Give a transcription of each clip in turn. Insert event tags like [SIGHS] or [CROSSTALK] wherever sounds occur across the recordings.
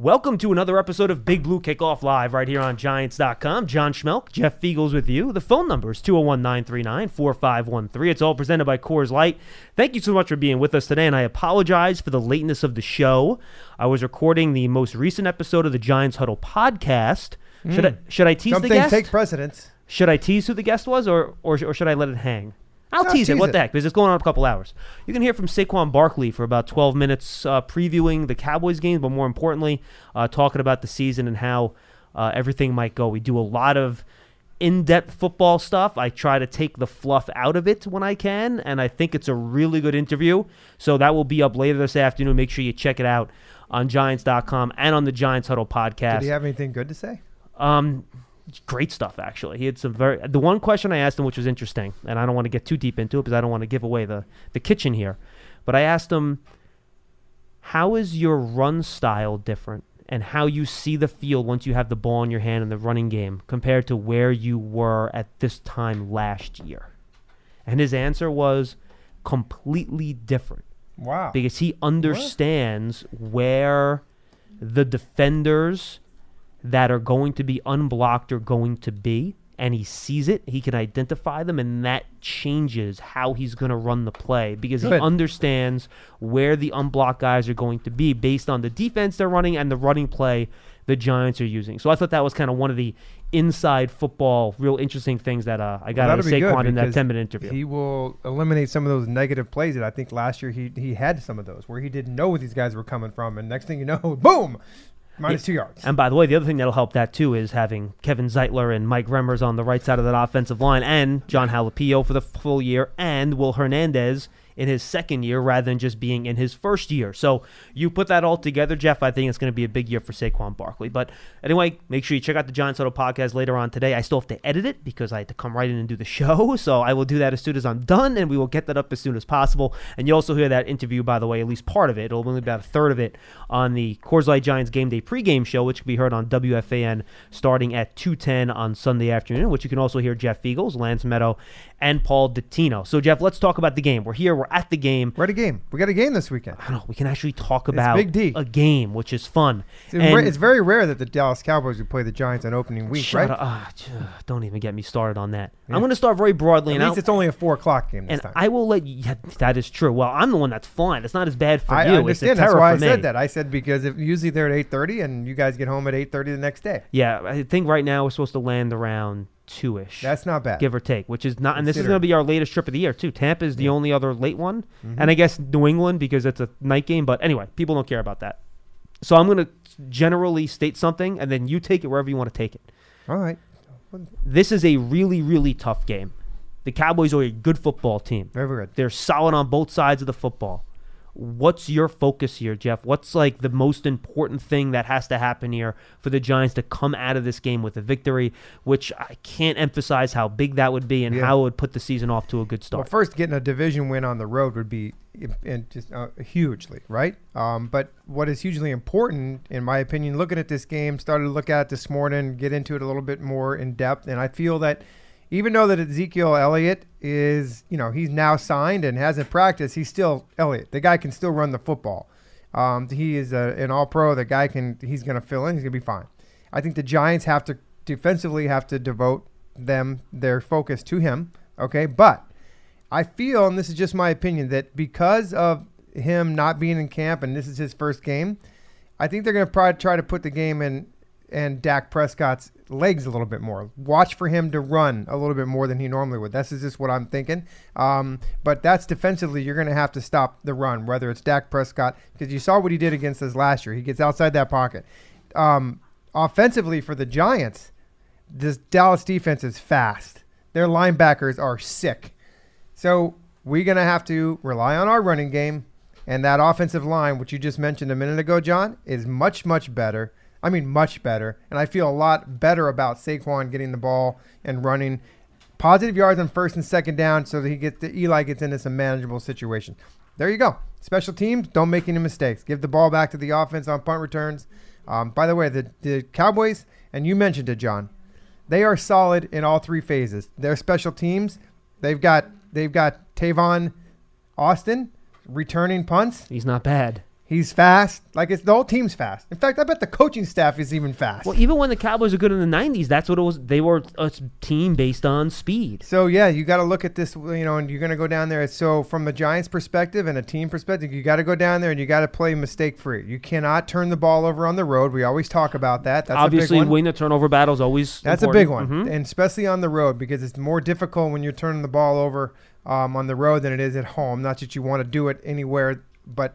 Welcome to another episode of Big Blue Kickoff Live right here on Giants.com. John Schmelk, Jeff Feagles with you. The phone number is 201 939 4513. It's all presented by Coors Light. Thank you so much for being with us today, and I apologize for the lateness of the show. I was recording the most recent episode of the Giants Huddle podcast. Should hmm. I should I tease Some the things guest? take precedence. Should I tease who the guest was, or or, or should I let it hang? I'll No, tease, it. tease What it. the heck? Because it's going on a couple hours. You can hear from Saquon Barkley for about 12 minutes, uh, previewing the Cowboys game, but more importantly, uh, talking about the season and how uh, everything might go. We do a lot of in-depth football stuff. I try to take the fluff out of it when I can, and I think it's a really good interview. So that will be up later this afternoon. Make sure you check it out on Giants.com and on the Giants Huddle podcast. Did he have anything good to say? Um, great stuff actually. He had some very. The one question I asked him, which was interesting, and I don't want to get too deep into it because I don't want to give away the the kitchen here, but I asked him, "How is your run style different, and how you see the field once you have the ball in your hand in the running game compared to where you were at this time last year?" And his answer was completely different Wow. because he understands where the defenders that are going to be unblocked are going to be and he sees it he can identify them and that changes how he's going to run the play because he understands where the unblocked guys are going to be based on the defense they're running and the running play the Giants are using. So I thought that was kind of one of the inside football real interesting things that uh, I got Well, out of good Saquon in that 10 minute interview. He will eliminate some of those negative plays that I think last year he he had some of those where he didn't know where these guys were coming from, and next thing you know, [LAUGHS] boom, minus two yards. And by the way, the other thing that'll help that too is having Kevin Zeitler and Mike Remmers on the right side of that offensive line, and Jon Halapio for the full year, and Will Hernandez in his second year rather than just being in his first year. So you put that all together, Jeff. I think it's going to be a big year for Saquon Barkley. But anyway, make sure you check out the Giants Huddle podcast later on today. I still have to edit it because I had to come right in and do the show. [LAUGHS] So I will do that as soon as I'm done, and we will get that up as soon as possible. And you also hear that interview, by the way, at least part of it. It'll only be about a third of it on the Coors Light Giants Game Day pregame show, which can be heard on WFAN starting at 2:10 on Sunday afternoon. Which you can also hear Jeff Feagles, Lance Medow, and Paul Dottino. So Jeff, let's talk about the game. We're here. We're at the game. We're at a game. We got a game this weekend. I don't know. We can actually talk about Big D. a game, which is fun. It's, And- it's very rare that the Dallas Cowboys would play the Giants on opening week, right? up. Ah, don't even get me started on that. Yeah. I'm going to start very broadly, At and, I'll- least it's only a four o'clock game this and time. I will let you. Yeah, that is true. Well, I'm the one that's flying. It's not as bad for I you. understand. It's a That's why I me. said that. I said because if usually they're at eight thirty, and you guys get home at eight thirty the next day. Yeah, I think right now we're supposed to land around two ish. That's not bad. give or take, which is not, and this is going to be our latest trip of the year too. Tampa is the Yeah. only other late one, Mhm. and I guess New England because it's a night game. But anyway, people don't care about that. So I'm going to generally state something, and then you take it wherever you want to take it. All right. This is a really, really tough game. The Cowboys are a good football team. Very good. They're solid on both sides of the football. What's your focus here, Jeff? What's like the most important thing that has to happen here for the Giants to come out of this game with a victory, which I can't emphasize how big that would be and Yeah. how it would put the season off to a good start. Well, first, getting a division win on the road would be and just uh, hugely right. Um, but what is hugely important, in my opinion, looking at this game, started to look at it this morning, get into it a little bit more in depth, and I feel that even though that Ezekiel Elliott is, you know, he's now signed and hasn't practiced, he's still Elliott. The guy can still run the football. Um, he is a, an All-Pro. The guy can, he's going to fill in. He's going to be fine. I think the Giants have to defensively have to devote them their focus to him. Okay, but I feel, and this is just my opinion, that because of him not being in camp and this is his first game, I think they're going to probably try to put the game in and Dak Prescott's legs a little bit more. Watch for him to run a little bit more than he normally would. This is just what I'm thinking. Um, but that's defensively, you're going to have to stop the run, whether it's Dak Prescott, because you saw what he did against us last year. He gets outside that pocket. Um, offensively for the Giants, this Dallas defense is fast. Their linebackers are sick. So we're going to have to rely on our running game. And that offensive line, which you just mentioned a minute ago, John, is much, much better. I mean, much better. And I feel a lot better about Saquon getting the ball and running positive yards on first and second down so that he gets the Eli gets into some manageable situation. There you go. Special teams, don't make any mistakes. Give the ball back to the offense on punt returns. Um, by the way, the, the Cowboys, and you mentioned it, John, they are solid in all three phases. Their special teams, they've got they've got Tavon Austin returning punts. He's not bad. He's fast. Like it's the whole team's fast. In fact, I bet the coaching staff is even fast. Well, even when the Cowboys were good in the '90s, that's what it was. They were a team based on speed. So yeah, you got to look at this, you know, and you're going to go down there. So from a Giants perspective and a team perspective, you got to go down there and you got to play mistake free. You cannot turn the ball over on the road. We always talk about that. That's Obviously, a big one. winning the turnover battle is always That's important. a big one, Mhm. and especially on the road because it's more difficult when you're turning the ball over um, on the road than it is at home. Not that you want to do it anywhere, but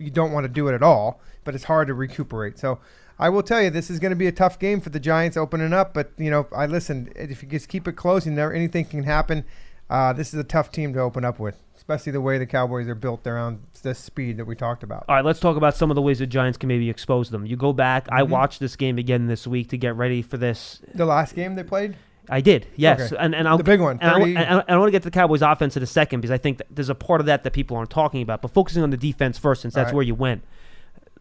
you don't want to do it at all. But it's hard to recuperate. So I will tell you, this is going to be a tough game for the Giants opening up. But you know, I listen. If you just keep it close, and there anything can happen. Uh, this is a tough team to open up with, especially the way the Cowboys are built around the speed that we talked about. All right, let's talk about some of the ways the Giants can maybe expose them. You go back. I Mhm. watched this game again this week to get ready for this. The last game they played, I did, yes, Okay. and and I'll the big one, And I, 30, and I- I want to get to the Cowboys' offense in a second because I think that there's a part of that that people aren't talking about. But focusing on the defense first, since that's Alright. where you went.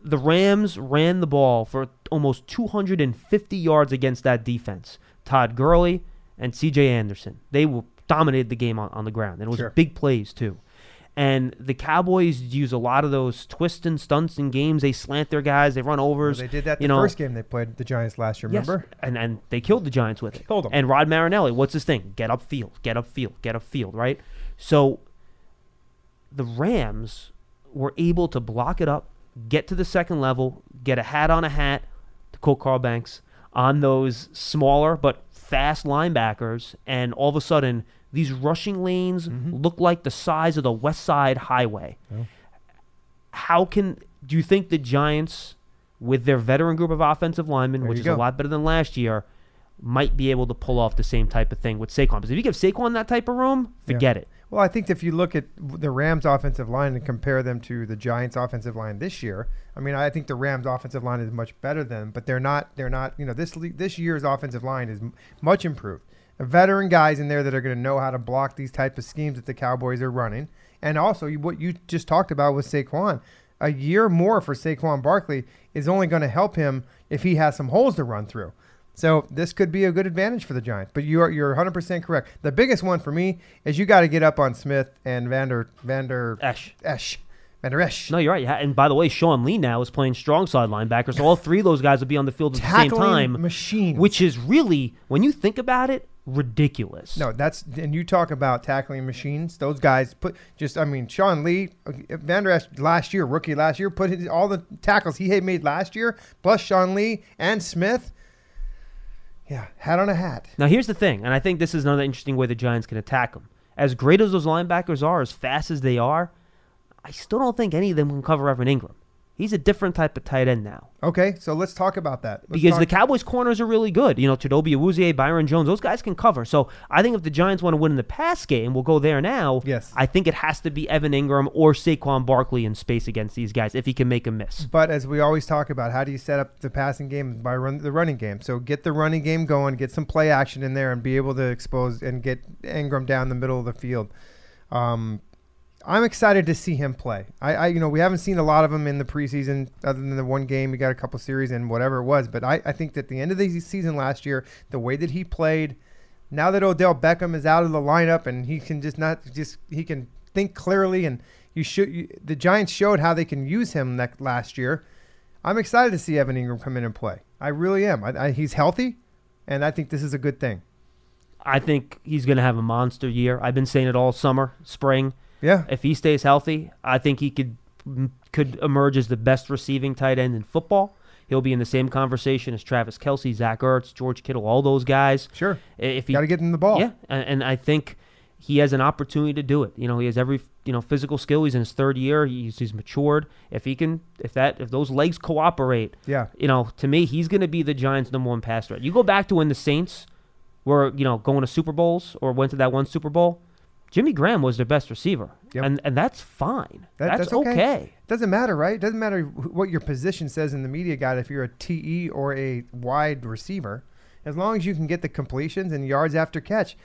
The Rams ran the ball for almost 250 yards against that defense. Todd Gurley and C.J. Anderson. They were, dominated the game on, on the ground, and it was Sure. big plays too. And the Cowboys use a lot of those twists and stunts in games. They slant their guys, they run Well, overs. they did that the know- first game they played the Giants last year. Yes, Remember? and and they killed the Giants with it. Killed 'em. And Rod Marinelli, what's his thing? Get up field, get up field, get up field, right? So the Rams were able to block it up, get to the second level, get a hat on a hat, to quote Carl Banks, on those smaller but fast linebackers, and all of a sudden these rushing lanes Mhm. look like the size of the West Side Highway. Oh. How can do you think the Giants, with their veteran group of offensive linemen, There which is a lot better than last year, might be able to pull off the same type of thing with Saquon? Because if you give Saquon that type of room, Yeah. forget it. Well, I think if you look at the Rams' offensive line and compare them to the Giants' offensive line this year, I mean, I think the Rams' offensive line is much better than, but they're not. They're not. You know, this this year's offensive line is m- much improved. Veteran guys in there that are going to know how to block these type of schemes that the Cowboys are running, and also what you just talked about with Saquon. A year more for Saquon Barkley is only going to help him if he has some holes to run through. So this could be a good advantage for the Giants. But you are you're 100% correct. The biggest one for me is you got to get up on Smith and Vander Vander Esh. Esch. Vander Esch. No, you're right. Yeah, And by the way, Sean Lee now is playing strong side linebacker, so all three of those guys will be on the field at the same Tackling time, machine. which is really, when you think about it, ridiculous. no, that's and you talk about tackling machines. Those guys put just I mean Sean Lee, uh, Vander Esch last year, rookie last year, put his, all the tackles he had made last year, plus Sean Lee and Smith. Yeah, hat on a hat. Now, here's the thing, and I think this is another interesting way the Giants can attack them. As great as those linebackers are, as fast as they are, I still don't think any of them can cover Evan Engram. He's a different type of tight end now. Okay, so let's talk about that. Let's because talk- the Cowboys' corners are really good. You know, Chidobe Awuzie, Byron Jones, those guys can cover. So I think if the Giants want to win in the pass game, we'll go there now. Yes. I think it has to be Evan Engram or Saquon Barkley in space against these guys if he can make a miss. But as we always talk about, how do you set up the passing game by run the running game? So get the running game going, get some play action in there, and be able to expose and get Engram down the middle of the field. Um, I'm excited to see him play. I, I, you know, we haven't seen a lot of him in the preseason, other than the one game. We got a couple series and whatever it was. But I, I think that the end of the season last year, the way that he played, now that Odell Beckham is out of the lineup and he can just not just he can think clearly and you should you, the Giants showed how they can use him last year. I'm excited to see Evan Engram come in and play. I really am. I, I, he's healthy, and I think this is a good thing. I think he's going to have a monster year. I've been saying it all summer, spring. Yeah, If he stays healthy, I think he could could emerge as the best receiving tight end in football. He'll be in the same conversation as Travis Kelce, Zach Ertz, George Kittle, all those guys. sure. If he Got to get him the ball. Yeah, and, and I think he has an opportunity to do it. You know, he has every you know physical skill. He's in his third year. He's, he's matured. If he can, if that, if those legs cooperate, Yeah. you know, to me, he's going to be the Giants' number one pass threat. You go back to when the Saints were you know going to Super Bowls or went to that one Super Bowl. Jimmy Graham was their best receiver, Yep. and and that's fine. That- that's, that's okay. okay. Doesn't matter, right? It doesn't matter what your position says in the media guide if you're a TE or a wide receiver, as long as you can get the completions and yards after catch.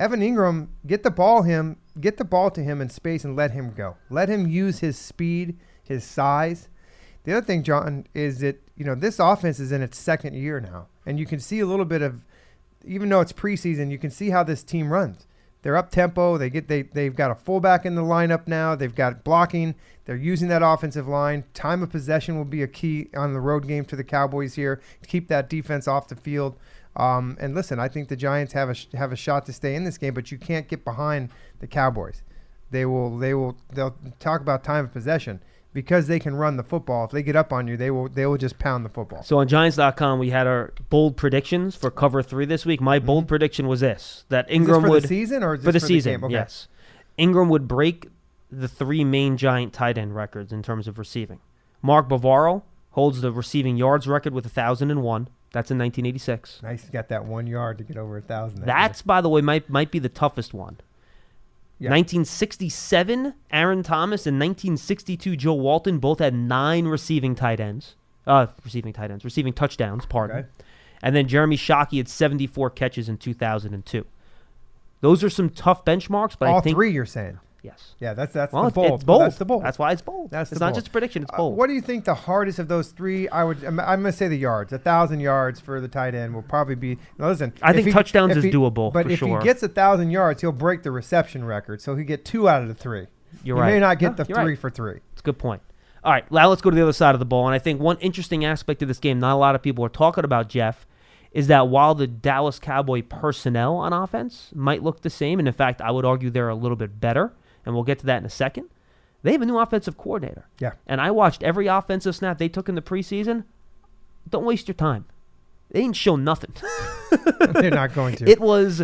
Evan Engram, get the ball him, get the ball to him in space and let him go. Let him use his speed, his size. The other thing, John, is that you know this offense is in its second year now, and you can see a little bit of, even though it's preseason, you can see how this team runs. They're up tempo. They get they they've got a fullback in the lineup now. They've got blocking. They're using that offensive line. Time of possession will be a key on the road game for the Cowboys here. to Keep that defense off the field. Um, and listen, I think the Giants have a have a shot to stay in this game, but you can't get behind the Cowboys. They will they will they'll talk about time of possession because they can run the football. If they get up on you, they will they will just pound the football. So on Giants.com, we had our bold predictions for cover three this week. My bold mm-hmm. prediction was this: that Is this Engram for would the season or is for the season. game? Okay. Yes, Engram would break the three main Giant tight end records in terms of receiving. Mark Bavaro holds the receiving yards record with thousand and one. That's in 1986. Nice, got that one yard to get over a thousand. that That's, by the way, might might be the toughest one. Yeah. 1967, Aaron Thomas, and 1962, Joe Walton both had nine receiving tight ends. Uh, receiving tight ends, receiving touchdowns. Pardon. Okay. And then Jeremy Shockey had 74 catches in 2002. Those are some tough benchmarks, but All I think three you're saying. Yes. Yeah, that's that's Well, the bold. it's bold. That's the bold. That's why it's bold. That's it's not bold. just a prediction; it's Uh, bold. what do you think the hardest of those three? I would. I'm, I'm going to say the yards. A thousand yards for the tight end will probably be. Now listen, I think he- touchdowns is he- doable But if sure. he gets a thousand yards, he'll break the reception record. So he get two out of the three. You're right. he right. may not get No, the three right. for three. It's a good point. All right, now let's go to the other side of the ball. And I think one interesting aspect of this game, not a lot of people are talking about, Jeff, is that while the Dallas Cowboy personnel on offense might look the same, and in fact, I would argue they're a little bit better, and we'll get to that in a second, they have a new offensive coordinator. Yeah. And I watched every offensive snap they took in the preseason. Don't waste your time. They didn't show nothing. [LAUGHS] They're not going to. It was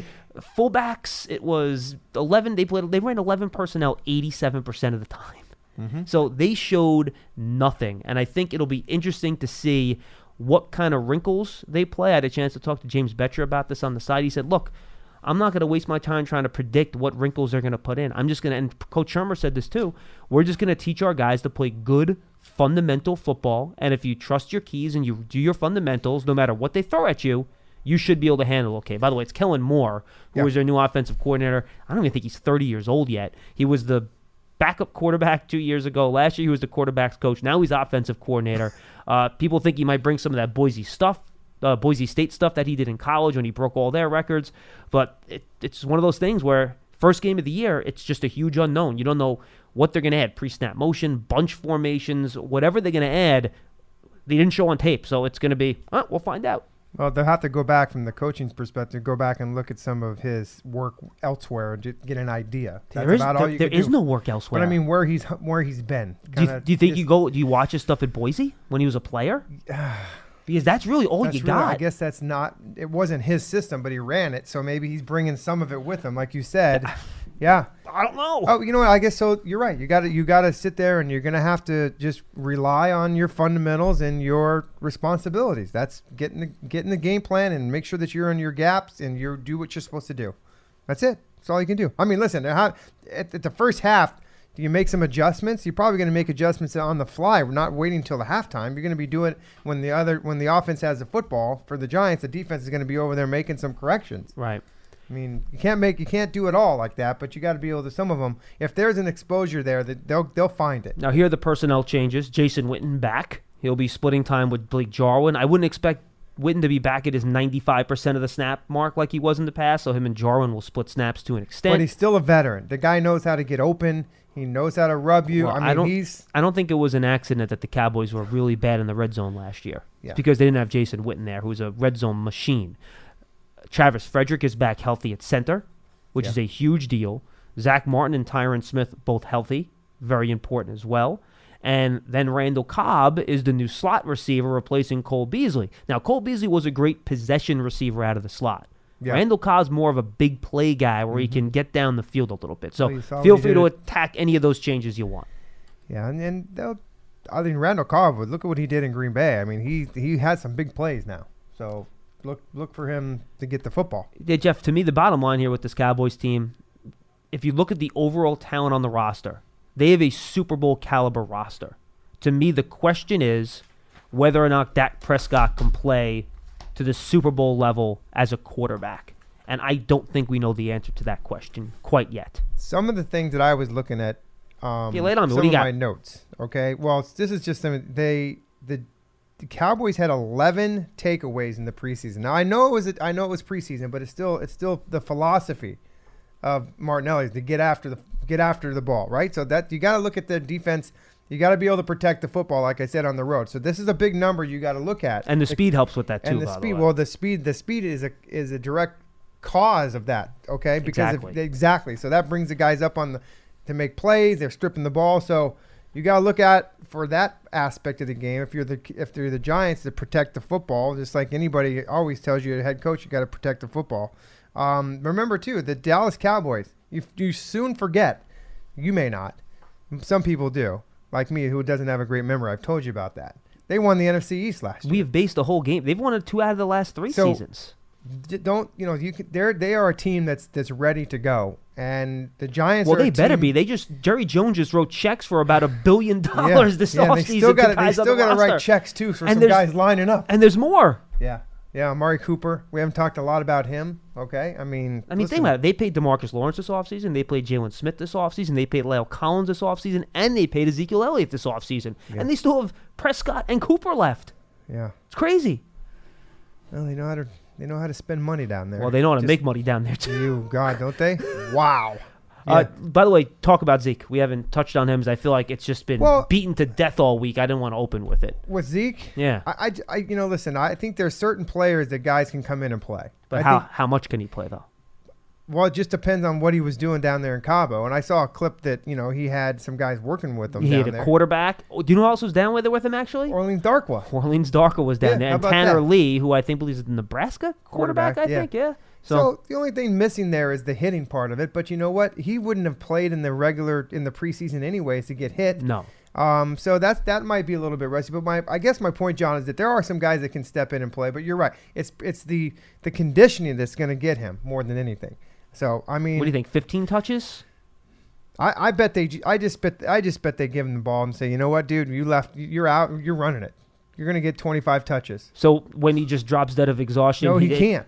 fullbacks. It was eleven. They played. They ran eleven personnel eighty-seven percent of the time. Mm-hmm. So they showed nothing, and I think it'll be interesting to see what kind of wrinkles they play. I had a chance to talk to James Bettcher about this on the side. He said, "Look, I'm not going to waste my time trying to predict what wrinkles they're going to put in. I'm just going to." And Coach Shurmur said this too. We're just going to teach our guys to play good fundamental football, and if you trust your keys and you do your fundamentals, no matter what they throw at you, you should be able to handle okay. By the way, it's Kellen Moore, who Yeah. was their new offensive coordinator. I don't even think he's 30 years old yet. He was the backup quarterback two years ago. Last year, he was the quarterbacks coach. Now he's offensive coordinator. [LAUGHS] Uh, people think he might bring some of that Boise stuff, uh, Boise State stuff that he did in college when he broke all their records. But it, it's one of those things where first game of the year, it's just a huge unknown. You don't know what they're going to add pre-snap motion, bunch formations, whatever they're going to add. They didn't show on tape, so it's going to be. Uh, we'll find out. well, they'll have to go back from the coaching perspective. Go back and look at some of his work elsewhere and get an idea. That's There is, about there- all you there is no work elsewhere. But I mean, where he's where he's been. Do you, do you think just- you go? Do you watch his stuff at Boise when he was a player? [SIGHS] Because that's really all That's you really- I guess that's not. It wasn't his system, but he ran it, so maybe he's bringing some of it with him, like you said. [SIGHS] Yeah. I don't know. Oh, you know what? I guess so. You're right. You got to you got to sit there, and you're gonna have to just rely on your fundamentals and your responsibilities. That's getting the getting the game plan and make sure that you're in your gaps and you do what you're supposed to do. That's it. That's all you can do. I mean, listen. At, at the first half, do you make some adjustments? You're probably going to make adjustments on the fly. We're not waiting until the halftime. You're going to be doing it when the other when the offense has the football. For the Giants, the defense is going to be over there making some corrections. Right. I mean, you can't make you can't do it all like that, but you got to be able to. Some of them, if there's an exposure there, that they'll they'll find it. Now here are the personnel changes. Jason Witten back. He'll be splitting time with Blake Jarwin. I wouldn't expect Witten to be back at his 95% of the snap mark like he was in the past. So him and Jarwin will split snaps to an extent. But he's still a veteran. The guy knows how to get open. He knows how to rub you. Well, I I don't- he's I don't think it was an accident that the Cowboys were really bad in the red zone last year. Yeah. It's because they didn't have Jason Witten there, who's a red zone machine. Travis Frederick is back healthy at center, which Yeah. is a huge deal. Zack Martin and Tyron Smith both healthy, very important as well. And then Randall Cobb is the new slot receiver replacing Cole Beasley. Now, Cole Beasley was a great possession receiver out of the slot. Yeah. Randall Cobb's more of a big play guy where he mm-hmm. can get down the field a little bit. So Well, feel free to it- attack any of those changes you want. yeah, and, and. I mean, Randall Cobb. Look at what he did in Green Bay. I mean, he he had some big plays now. So look look for him to get the football. Yeah, Jeff, to me, the bottom line here with this Cowboys team, if you look at the overall talent on the roster, they have a Super Bowl caliber roster. To me, the question is whether or not Dak Prescott can play to the Super Bowl level as a quarterback. And I don't think we know the answer to that question quite yet. Some of the things that I was looking at. Um, Yeah, on me. Some What do you of got? my notes. Okay. Well, this is just some. They the. The Cowboys had 11 takeaways in the preseason. Now I know it was I know it was preseason, but it's still it's still the philosophy of Martinelli is to get after the get after the ball, right? So that you got to look at the defense. You got to be able to protect the football, like I said on the road. So this is a big number you got to look at. And the speed helps with that too. and the speed. way. well, the speed. The speed is a is a direct cause of that. Okay, because if- Exactly. exactly. So that brings the guys up on the to make plays. They're stripping the ball. So you got to look at for that aspect of the game. If you're the if they're the Giants to protect the football, just like anybody always tells you, a head coach, you got to protect the football. Um, remember too, the Dallas Cowboys. You you soon forget. You may not. Some people do, like me, who doesn't have a great memory. I've told you about that. They won the NFC East last year. we have based the whole game. They've won two out of the last three So- seasons. D- don't you know you they're they are a team that's that's ready to go and the Giants Well, they better be. They just Jerry Jones just wrote checks for about a billion [LAUGHS] yeah, dollars this yeah, they offseason. still to got they still got to write checks too for And some guys lining up And there's more. yeah yeah Amari Cooper we haven't talked a lot about him okay I mean I mean, think about it. They paid Demarcus Lawrence this offseason. They paid Jaylon Smith this offseason. They paid La'el Collins this offseason. And they paid Ezekiel Elliott this offseason. Yeah. And they still have Prescott and Cooper left. yeah It's crazy. well they know how to they know how to spend money down there Well, they know how to Just make money down there, too. you God don't they [LAUGHS] wow Uh, by the way, talk about Zeke. We haven't touched on him, I feel like it's just been Well- beaten to death all week. I didn't want to open with it. with Zeke Yeah. I, I, I- you know listen I think there's certain players that guys can come in and play But I how, think- how much can he play, though? Well, it just depends on what he was doing down there in Cabo. And I saw a clip that you know he had some guys working with him He had a there. quarterback. Oh, do you know who else was down with it with him, actually? Orleans Darkwa. Orleans Darkwa was down Yeah, there. And Tanner that? Lee, who I think believes is the Nebraska quarterback, Quarterback, I yeah. think, yeah. So, So, the only thing missing there is the hitting part of it. But you know what? He wouldn't have played in the regular in the preseason anyways to get hit. no. Um, so that's that might be a little bit rusty. But my I guess my point, John, is that there are some guys that can step in and play. But you're right. It's it's the the conditioning that's going to get him more than anything. So I mean, What do you think? 15 touches? I, I bet they. I just bet. I just bet they give him the ball and say, you know what, dude, you left. You're out. You're running it. You're gonna get 25 touches. So when he just drops dead of exhaustion, No, he it- can't.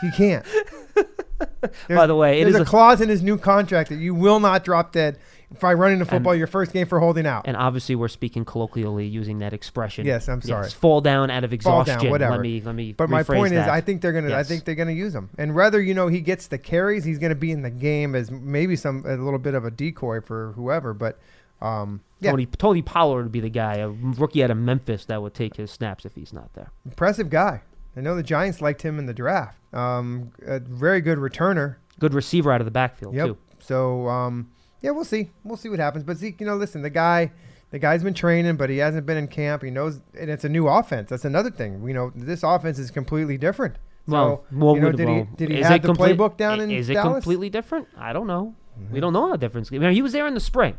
He can't. [LAUGHS] By the way, it there's a, a, clause in his new contract that you will not drop dead by running the football your first game for holding out. and obviously we're speaking colloquially using that expression. Yes, I'm sorry. fall down out of Fall exhaustion. down, whatever. Let me let me. But my point is. I think they're gonna. I think they're gonna use him. And whether you know he gets the carries, he's gonna be in the game as maybe some a little bit of a decoy for whoever. But um, yeah, Tony, Tony Pollard would be the guy, a rookie out of Memphis, that would take his snaps if he's not there. impressive guy. I know the Giants liked him in the draft. Um, a very good returner. Good receiver out of the backfield Yep. too. So um, yeah, we'll see. We'll see what happens. But Zeke, you know, listen, the guy, the guy's been training, but he hasn't been in camp. He knows, and it's a new offense. That's another thing. You know, this offense is completely different. Well, so, well, you know, did he did he is have it the complete- playbook down in Is it Dallas? completely different? I don't know. We don't know how different. I mean, he was there in the spring,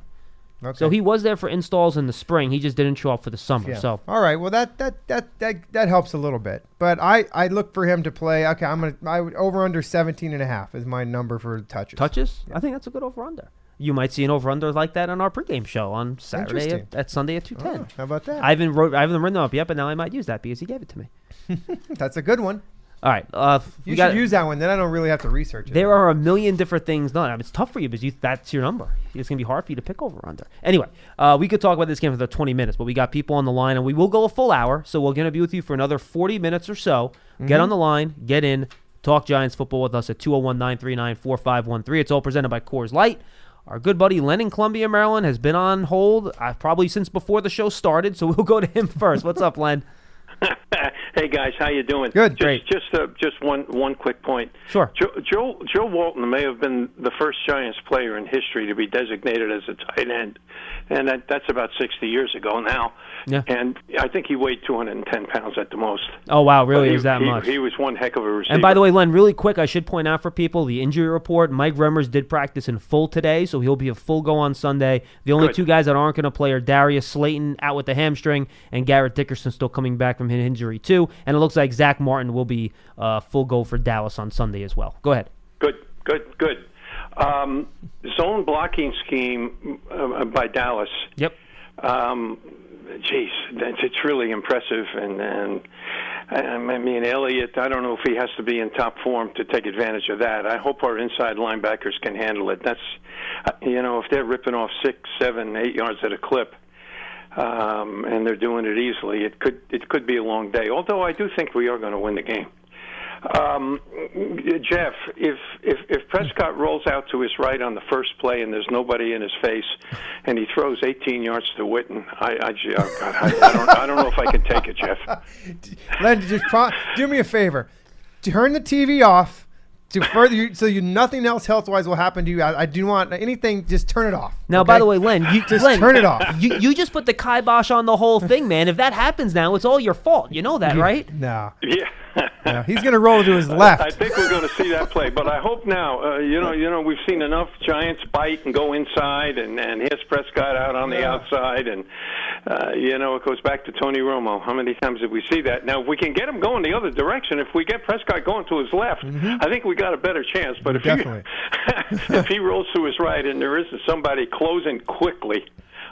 Okay. so he was there for installs in the spring. He just didn't show up for the summer. Yeah. So all right. Well, that that that that that helps a little bit. But I I look for him to play. Okay, I'm gonna I would over under 17 and a half is my number for touches. touches, Yeah. I think that's a good over under. You might see an over under like that on our pregame show on Saturday at, at Sunday at two Oh, ten. how about that? I haven't wrote I haven't written them up yet, but now I might use that because he gave it to me. [LAUGHS] That's a good one. All right, uh, You should got, use that one. Then I don't really have to research it. There are a million different things. No, I mean, it's tough for you because you, that's your number. It's gonna be hard for you to pick over under. Anyway, uh, we could talk about this game for the 20 minutes, but we got people on the line, and we will go a full hour. So we're gonna be with you for another 40 minutes or so. Get on the line, get in, talk Giants football with us at 201-939-4513. It's all presented by Coors Light. Our good buddy Len in Columbia, Maryland, has been on hold uh, probably since before the show started. So [LAUGHS] we'll go to him first. What's up, Len? [LAUGHS] hey guys, how you doing? Good. Just, Great. Just uh, just one one quick point. Sure. Joe, Joe Joe Walton may have been the first Giants player in history to be designated as a tight end, and that, that's about 60 years ago now. Yeah. And I think he weighed 210 pounds at the most. Oh wow, really? he, Is that he, much? He was one heck of a receiver. And by the way, Len, really quick, I should point out for people the injury report. Mike Remmers did practice in full today, so he'll be a full go on Sunday. The only Good. two guys that aren't going to play are Darius Slayton out with the hamstring and Garrett Dickerson still coming back from his injury too. And it looks like Zack Martin will be uh, full go for Dallas on Sunday as well. Go ahead. Good, good, good. Um, zone blocking scheme uh, by Dallas. Yep. Um, geez, that's, it's really impressive. And, and I mean, Elliott, I don't know if he has to be in top form to take advantage of that. I hope our inside linebackers can handle it. That's, uh, you know, if they're ripping off six, seven, eight yards at a clip, um, and they're doing it easily, it could it could be a long day. Although I do think we are going to win the game. Um, Jeff, if, if if Prescott rolls out to his right on the first play and there's nobody in his face, and he throws 18 yards to Witten, I I, oh I, I don't I don't know if I can take it, Jeff. [LAUGHS] Len, just pro- do me a favor. Turn the TV off. To further, you, so you nothing else health wise will happen to you. I, I do want anything. Just turn it off. Now, okay? by the way, Len, you Just Len, turn it off. [LAUGHS] You, you just put the kibosh on the whole thing, man. If that happens now, it's all your fault. You know that, right? No, Yeah. No, he's gonna roll to his left. I think we're going to see that play, but I hope now. Uh, you know, you know, we've seen enough Giants bite and go inside, and and his Prescott out on the Yeah. outside, and uh, you know, it goes back to Tony Romo. How many times did we see that? Now, if we can get him going the other direction, if we get Prescott going to his left, I think we got a better chance. But if Mm-hmm. Definitely. he [LAUGHS] if he rolls to his right, and there isn't somebody closing quickly.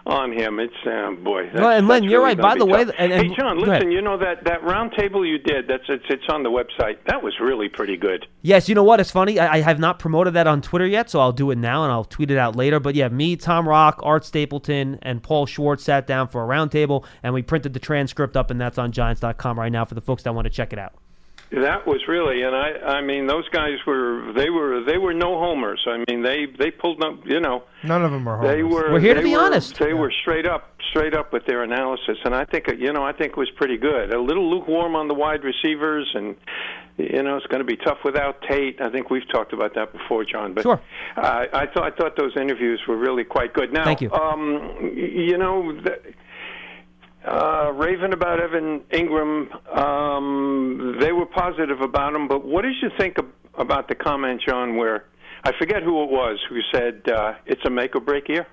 On him, it's um, boy. That's, Well, and Len, you're really right. By the way, and- and- hey, John, listen. You know that that round table you did. That's it's, it's on the website. That was really pretty good. Yes, you know what? It's funny. I, I have not promoted that on Twitter yet, so I'll do it now and I'll tweet it out later. But yeah, me, Tom Rock, Art Stapleton, and Paul Schwartz sat down for a roundtable, and we printed the transcript up, and that's on Giants.com right now for the folks that want to check it out. That was really, and I, I mean, those guys were, they were, they were no homers. I mean, they, they pulled up, you know, None of them are they were. We're here to be were- honest. They were straight up, straight up with their analysis, and I think, you know, I think it was pretty good. A little lukewarm on the wide receivers, and you know, it's going to be tough without Tate. I think we've talked about that before, John. But Sure. uh, I thought, I thought those interviews were really quite good. Now, Thank you. Um, you know. The, uh, Raven about Evan Engram, um, they were positive about him. But what did you think ab- about the comment, John, where I forget who it was who said uh, it's a make or break year?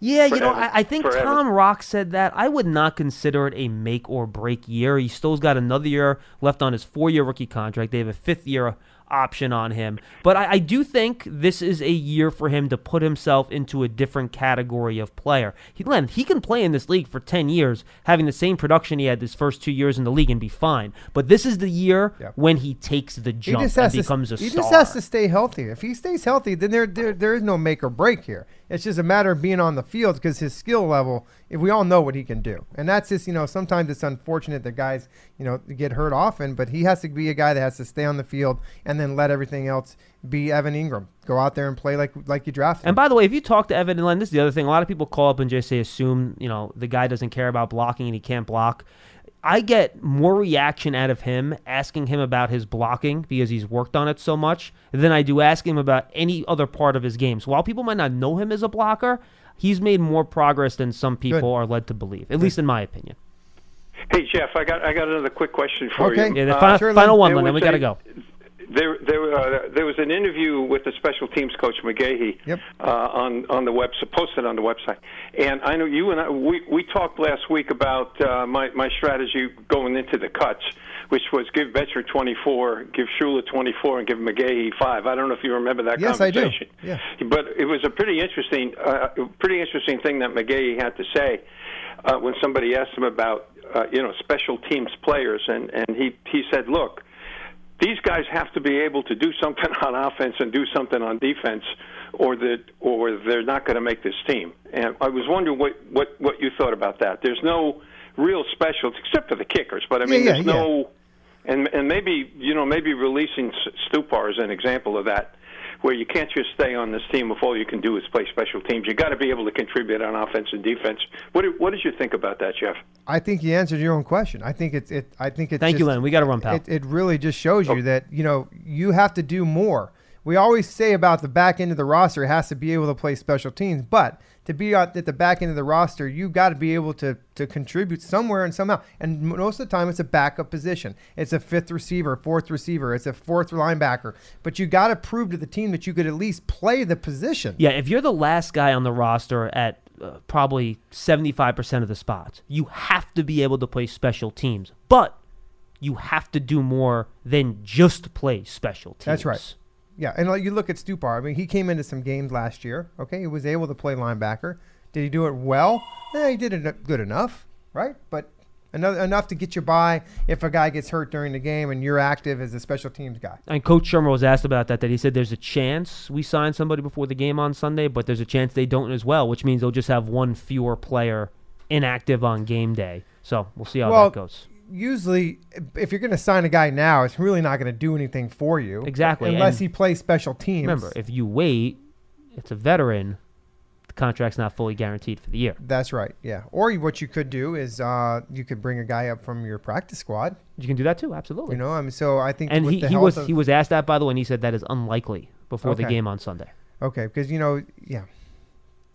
Yeah, you know, I, I think for Evan. Tom Rock said that. I would not consider it a make or break year. He still's got another year left on his four year rookie contract. They have a fifth year option on him. But I, I do think this is a year for him to put himself into a different category of player. He, Len, he can play in this league for 10 years, having the same production he had his first two years in the league and be fine. But this is the year Yep. when he takes the jump and becomes to. a he star. just has to stay healthy. If he stays healthy, then there, there there is no make or break here. It's just a matter of being on the field because his skill level. If we all know what he can do, and that's just you know sometimes it's unfortunate that guys you know get hurt often, but he has to be a guy that has to stay on the field and then let everything else be Evan Engram. Go out there and play like like you drafted. And him. by the way, if you talk to Evan and Len, this is the other thing. A lot of people call up and just say assume, you know, the guy doesn't care about blocking and he can't block. I get more reaction out of him asking him about his blocking because he's worked on it so much than I do asking him about any other part of his game. So while people might not know him as a blocker, he's made more progress than some people Good. are led to believe, at least in my opinion. Hey Jeff, I got I got another quick question for Okay. you. Yeah, the Uh, final, sure, final one, there Len, then we got to a- go. There, there, uh, there was an interview with the special teams coach McGaughey Yep. uh, on on the web, posted on the website. And I know you and I we we talked last week about uh, my my strategy going into the cuts, which was give Bettcher 24, give Shula 24, and give McGaughey five. I don't know if you remember that Yes, I do. conversation. Yeah. But it was a pretty interesting, uh, pretty interesting thing that McGaughey had to say uh, when somebody asked him about uh, you know special teams players, and and he he said, look these guys have to be able to do something [LAUGHS] on offense and do something on defense, or that or they're not going to make this team. And I was wondering what what what you thought about that. There's no real special except for the kickers, but I mean, yeah, there's yeah. no. And and maybe you know maybe releasing Stupar is an example of that, where you can't just stay on this team if all you can do is play special teams. You got to be able to contribute on offense and defense. What did, what did you think about that, Jeff? I think you answered your own question. I think it's it. I think it's. Thank you, Len. We got to run, pal. It, it really just shows Oh. you that you know you have to do more. We always say about the back end of the roster it has to be able to play special teams, but to be at the back end of the roster, you've got to be able to to contribute somewhere and somehow. And most of the time, it's a backup position. It's a fifth receiver, fourth receiver, it's a fourth linebacker. But you got to prove to the team that you could at least play the position. Yeah, if you're the last guy on the roster at uh, probably 75% of the spots, you have to be able to play special teams. But you have to do more than just play special teams. That's right. Yeah, and like you look at Stupar. I mean, he came into some games last year. Okay, he was able to play linebacker. Did he do it well? Eh, he did it good enough, right? But enough enough to get you by if a guy gets hurt during the game and you're active as a special teams guy. And Coach Shurmur was asked about that. That he said there's a chance we sign somebody before the game on Sunday, but there's a chance they don't as well, which means they'll just have one fewer player inactive on game day. So we'll see how Well, that goes. Usually, if you're going to sign a guy now, it's really not going to do anything for you. Exactly, Unless and he plays special teams. Remember, if you wait, it's a veteran. The contract's not fully guaranteed for the year. That's right. Yeah. Or what you could do is uh, you could bring a guy up from your practice squad. You can do that too, absolutely. You know, I mean, so I think and with he, the he was of- he was asked that by the way, and he said that is unlikely before the game on Sunday. Okay, because you know, yeah,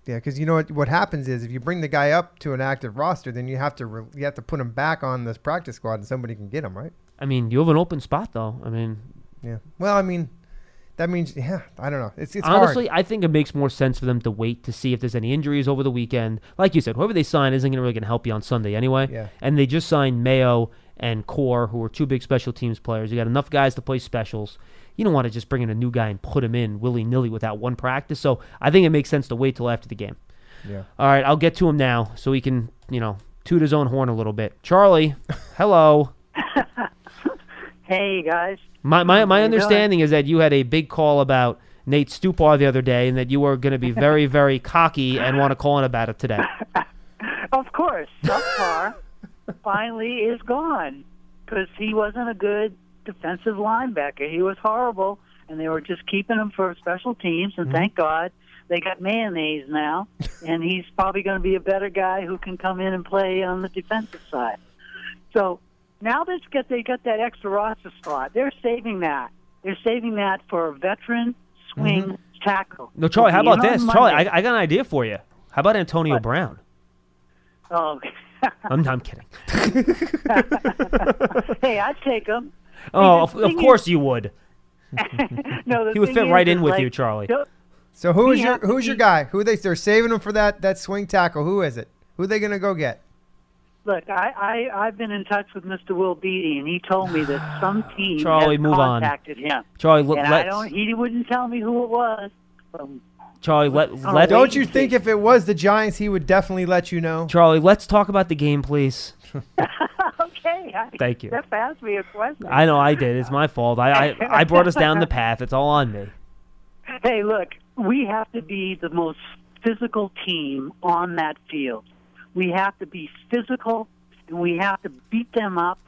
yeah, because you know what, what happens is if you bring the guy up to an active roster, then you have to re- you have to put him back on this practice squad, and somebody can get him, right? I mean, you have an open spot though. I mean, Yeah. Well, I mean, that means yeah, I don't know. It's it's honestly, hard. I think it makes more sense for them to wait to see if there's any injuries over the weekend. Like you said, whoever they sign isn't really going to help you on Sunday anyway. Yeah. And they just signed Mayo and Core, who are two big special teams players. You got enough guys to play specials. You don't want to just bring in a new guy and put him in willy nilly without one practice. So I think it makes sense to wait till after the game. Yeah. All right, I'll get to him now so he can, you know, toot his own horn a little bit. Charlie, [LAUGHS] hello. [LAUGHS] Hey guys. My my, my How doing? understanding is that you had a big call about Nate Stupar the other day, and that you were going to be very [LAUGHS] very cocky and want to call in about it today. Of course, Subpar finally is gone because he wasn't a good defensive linebacker. He was horrible, and they were just keeping him for special teams. And hmm. thank God they got mayonnaise now, [LAUGHS] and he's probably going to be a better guy who can come in and play on the defensive side. So now they get they got that extra roster spot. They're saving that. They're saving that for a veteran swing mm-hmm. tackle. No, Charlie, how about this? Charlie, I, I got an idea for you. How about Antonio Brown? Oh. [LAUGHS] I'm, I'm kidding. [LAUGHS] hey, I'd take him. Oh, the of, of thing course you would. [LAUGHS] No, [LAUGHS] He would fit right is in with like, you, Charlie. So who We is your who's your guy? Who they they're saving him for that that swing tackle? Who is it? Who they gonna go get? Look, I, I I've been in touch with Mr. Will Beatty, and he told me that some [SIGHS] team Charlie, has move on. contacted him, Charlie, let, and I let's don't. He wouldn't tell me who it was. Um, Charlie let Oh, let don't Don't you think if it was the Giants, he would definitely let you know? Charlie, let's talk about the game, please. [LAUGHS] [LAUGHS] okay, I, Thank you. Jeff asked me a question. I know I did. It's my fault. I, I I brought us down the path. It's all on me. [LAUGHS] Hey, look, we have to be the most physical team on that field. We have to be physical, and we have to beat them up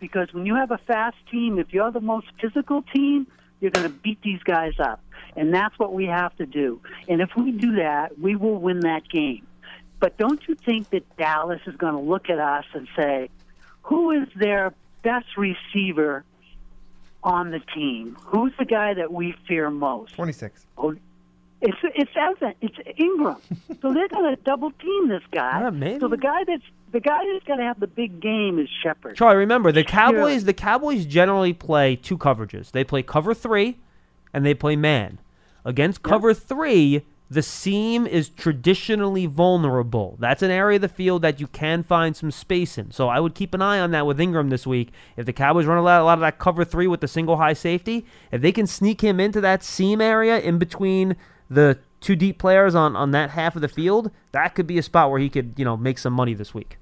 because when you have a fast team, if you're the most physical team, you're going to beat these guys up. And that's what we have to do. And if we do that, we will win that game. But don't you think that Dallas is going to look at us and say, who is their best receiver on the team? Who's the guy that we fear most? Twenty six. Oh, it's it's Evan. It's Engram. [LAUGHS] so they're going to double team this guy. Yeah, maybe. So the guy that's the guy that's going to have the big game is Shepard. Charlie, remember the Cowboys. The Cowboys generally play two coverages. They play cover three, and they play man. Against cover three, the seam is traditionally vulnerable. That's an area of the field that you can find some space in. So I would keep an eye on that with Engram this week. If the Cowboys run a lot, a lot of that cover three with the single high safety, if they can sneak him into that seam area in between the two deep players on, on that half of the field, that could be a spot where he could you know make some money this week.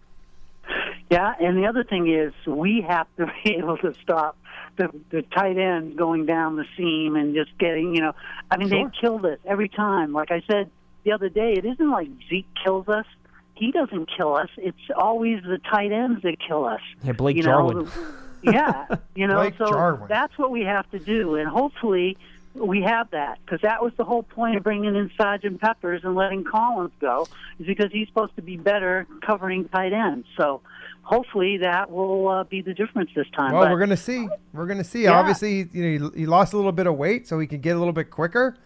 Yeah, and the other thing is we have to [LAUGHS] be able to stop the the tight ends going down the seam and just getting, you know, I mean Sure. they kill us every time. Like I said the other day, it isn't like Zeke kills us. He doesn't kill us. It's always the tight ends that kill us. Yeah, Blake you Jarwin. Know? yeah, you know, Blake so Jarwin. that's what we have to do, and hopefully we have that because that was the whole point of bringing in Sergeant Peppers and letting Collins go is because he's supposed to be better covering tight ends. So hopefully that will uh, be the difference this time. Well, But- we're gonna see. We're gonna see. Yeah. Obviously, you know, he, he lost a little bit of weight, so he can get a little bit quicker.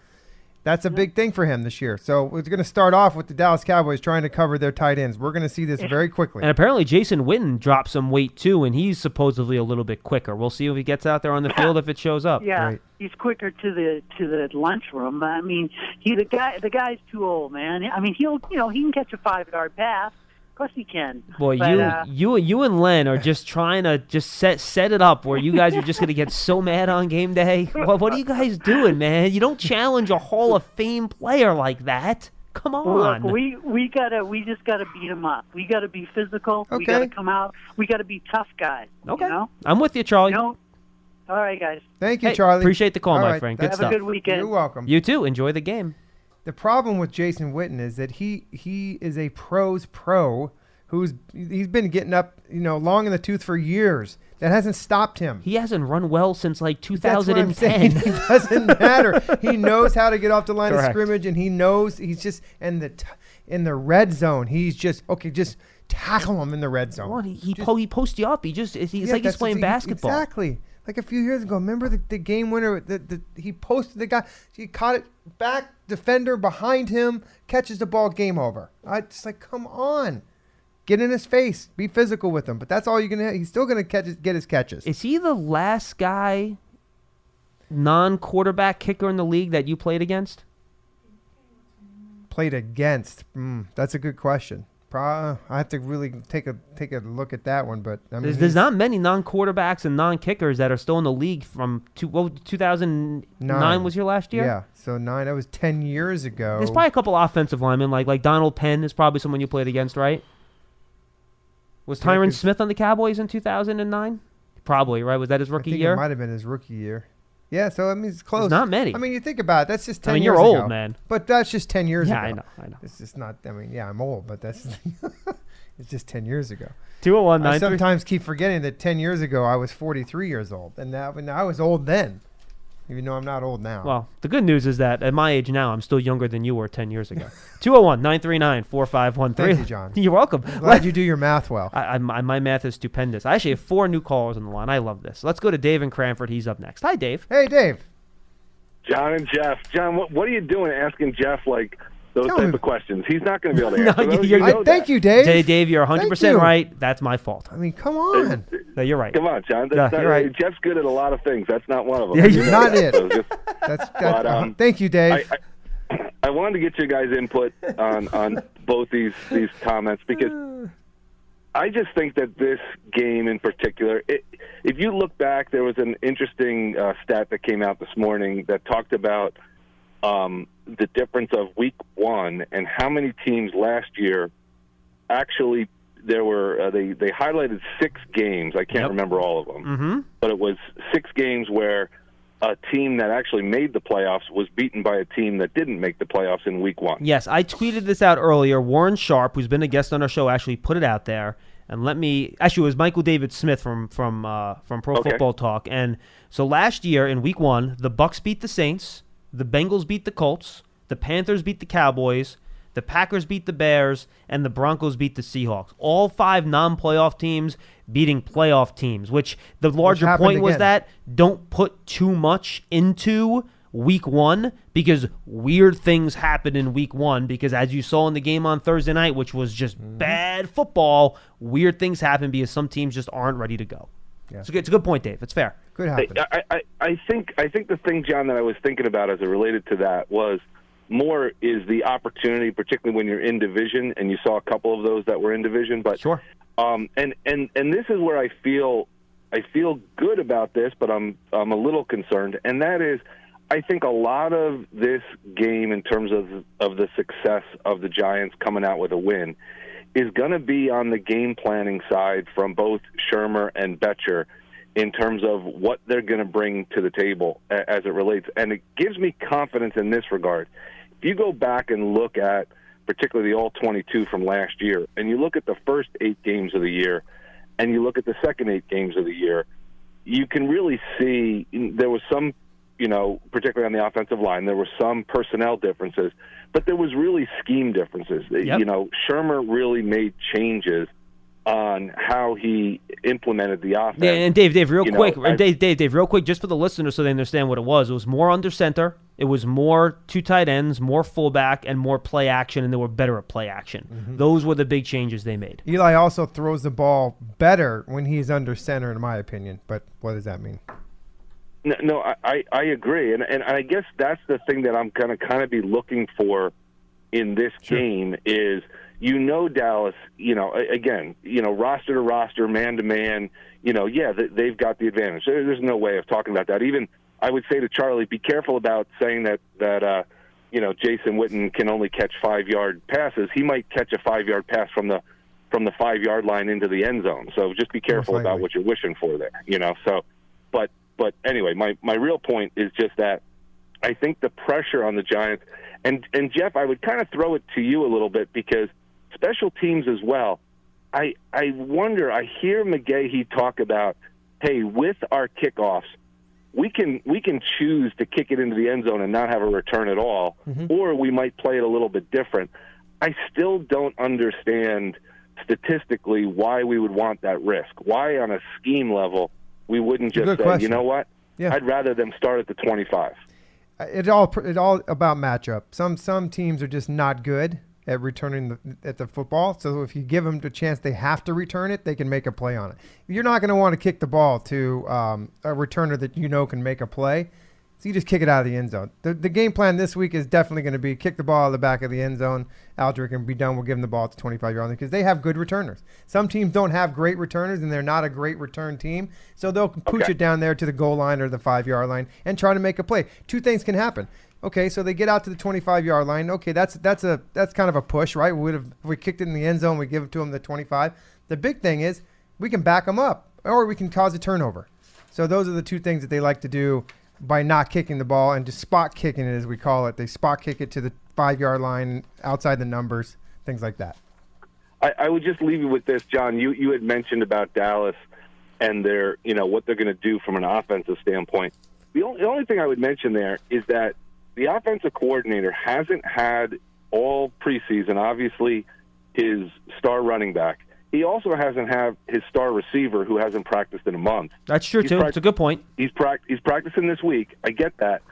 That's a big thing for him this year. So we're going to start off with the Dallas Cowboys trying to cover their tight ends. We're going to see this very quickly. And apparently Jason Witten dropped some weight too, and he's supposedly a little bit quicker. We'll see if he gets out there on the field if it shows up. Yeah, Right. he's quicker to the to the lunchroom. I mean, he the guy the guy's too old, man. I mean, he'll you know he can catch a five yard pass. Of course he can. Boy, But, you uh, you you and Len are just trying to just set set it up where you guys are just gonna get so mad on game day. What what are you guys doing, man? You don't challenge a Hall of Fame player like that. Come on. Look, we we gotta we just gotta beat him up. We gotta be physical. We Okay. gotta come out. We gotta be tough guys. okay, You know. I'm with you, Charlie. You know? All right, guys. Thank you, Hey, Charlie. appreciate the call, All my right, friend. Good Have stuff. a good weekend. You're welcome. You too. Enjoy the game. The problem with Jason Witten is that he he is a pros pro who's he's been getting up, you know, long in the tooth for years. That hasn't stopped him. He hasn't run well since like 2010. That's what I'm saying. 2010. [LAUGHS] It doesn't matter. he [LAUGHS] knows how to get off the line Correct. of scrimmage, and he knows he's just in the t- in the red zone. He's just okay. Just tackle him in the red zone. He he, Just- po- he posts you up. He just it's, Yeah, like he's playing he- basketball. Exactly. Like a few years ago, remember the, the game winner? The, the, he posted the guy. He caught it back. Defender behind him catches the ball. Game over. I just like, come on, get in his face. Be physical with him. But that's all you're gonna. He's still gonna catch. his- Get his catches. Is he the last guy non-quarterback kicker in the league that you played against? Played against. Mm, that's a good question. I have to really take a take a look at that one. But I mean, There's, there's not many non-quarterbacks and non-kickers that are still in the league from two, well, 2009 Nine. was your last year. Yeah. So nine. That was ten years ago. There's probably a couple offensive linemen like like Donald Penn is probably someone you played against, right? Was Tyron Smith on the Cowboys in 2009? Probably, right? Was that his I rookie think year? It might have been his rookie year. Yeah. So I mean, it's close. not many. I mean, you think about it. That's just ten. I mean, you're years old, ago. man. But that's just ten years ago. Yeah, ago. I know, I know. It's just not. I mean, yeah, I'm old, but that's [LAUGHS] it's just ten years ago. 201 I sometimes keep forgetting that ten years ago I was 43 years old, and now and I was old then, even though I'm not old now. Well, the good news is that at my age now, I'm still younger than you were 10 years ago. [LAUGHS] 201 939 4513. Thank you, John. [LAUGHS] You're welcome. Glad [LAUGHS] you do your math well. I, I, my, my math is stupendous. I actually have four new callers on the line. I love this. Let's go to Dave in Cranford. He's up next. Hi, Dave. Hey, Dave. John and Jeff. John, what, what are you doing asking Jeff like those Tell type me. of questions? He's not going to be able to [LAUGHS] No, answer those. you're- You I, thank you, Dave. Dave, Dave, you're 100% you. right. That's my fault. I mean, come on. No, you're right. Come on, John. No, That's you're not, right. Jeff's good at a lot of things. That's not one of them. Yeah, You you're know not that. it. So just- That's that's. But, uh, um, thank you, Dave. I, I, I wanted to get your guys' input on, on [LAUGHS] both these, these comments because I just think that this game in particular, it, if you look back, there was an interesting uh, stat that came out this morning that talked about um, the difference of week one and how many teams last year actually there were uh, they they highlighted six games. I can't Yep. remember all of them, Mm-hmm. but it was six games where a team that actually made the playoffs was beaten by a team that didn't make the playoffs in week one. Yes, I tweeted this out earlier. Warren Sharp, who's been a guest on our show, actually put it out there. And let me actually it was Michael David Smith from from uh, from Pro Okay. Football Talk. And so last year in Week One, the Bucs beat the Saints, the Bengals beat the Colts, the Panthers beat the Cowboys, the Packers beat the Bears, and the Broncos beat the Seahawks. All five non-playoff teams beating playoff teams. Which the larger happened point was that don't put too much into week one because weird things happen in week one because as you saw in the game on Thursday night, which was just Mm-hmm. bad football, weird things happen because some teams just aren't ready to go. Yeah. It's, a good, it's a good point, Dave. It's fair. Could happen. I, I, I think I think the thing, John, that I was thinking about as it related to that was more is the opportunity, particularly when you're in division, and you saw a couple of those that were in division. But Sure. um, and and and this is where I feel I feel good about this, but I'm I'm a little concerned, and that is. I think a lot of this game, in terms of of the success of the Giants coming out with a win, is going to be on the game planning side from both Shurmur and Bettcher in terms of what they're going to bring to the table as it relates. And it gives me confidence in this regard. If you go back and look at particularly the All 22 from last year, and you look at the first eight games of the year, and you look at the second eight games of the year, you can really see there was some, you know, particularly on the offensive line, there were some personnel differences, but there was really scheme differences. Yep. You know, Shurmur really made changes on how he implemented the offense. Yeah, and Dave, Dave, real you quick, I- and Dave, Dave, Dave, real quick, just for the listeners so they understand what it was. It was more under center. It was more two tight ends, more fullback, and more play action, and they were better at play action. Mm-hmm. Those were the big changes they made. Eli also throws the ball better when he's under center, in my opinion. But what does that mean? No, no I, I, agree, and and I guess that's the thing that I'm gonna kind of be looking for in this game is you know Dallas, you know again, you know roster to roster, man to man, you know yeah they, they've got the advantage. There's no way of talking about that. Even I would say to Charlie, be careful about saying that that uh, you know Jason Witten can only catch five yard passes. He might catch a five yard pass from the from the five yard line into the end zone. So just be careful about what you're wishing for there. You know, so but but anyway, my my real point is just that I think the pressure on the Giants and and Jeff, I would kind of throw it to you a little bit because special teams as well. I I wonder. I hear McGaughey talk about, hey, with our kickoffs, we can we can choose to kick it into the end zone and not have a return at all, mm-hmm. or we might play it a little bit different. I still don't understand statistically why we would want that risk. Why on a scheme level we wouldn't just say, question. you know what? Yeah. I'd rather them start at the 25. it all it all about matchup. Some some teams are just not good at returning the, at the football. So if you give them the chance they have to return it, they can make a play on it. You're not going to want to kick the ball to um, a returner that you know can make a play. So you just kick it out of the end zone. The, the game plan this week is definitely going to be kick the ball out of the back of the end zone. Aldrich and be done. We'll give them the ball to 25 yard line because they have good returners. Some teams don't have great returners and they're not a great return team. So they'll pooch Okay. it down there to the goal line or the five yard line and try to make a play. Two things can happen. Okay, so they get out to the 25 yard line. Okay, that's that's a that's kind of a push, right? We would have if we kicked it in the end zone, we give it to them the 25. The big thing is we can back them up or we can cause a turnover. So those are the two things that they like to do by not kicking the ball and just spot kicking it as we call it. They spot kick it to the 5 yard line outside the numbers, things like that. I, I would just leave you with this, John. You you had mentioned about Dallas and their you know what they're going to do from an offensive standpoint. The only, the only thing I would mention there is that the offensive coordinator hasn't had all preseason. Obviously, his star running back. He also hasn't had his star receiver who hasn't practiced in a month. That's true He's too. prac- It's a good point. He's prac- he's practicing this week. I get that.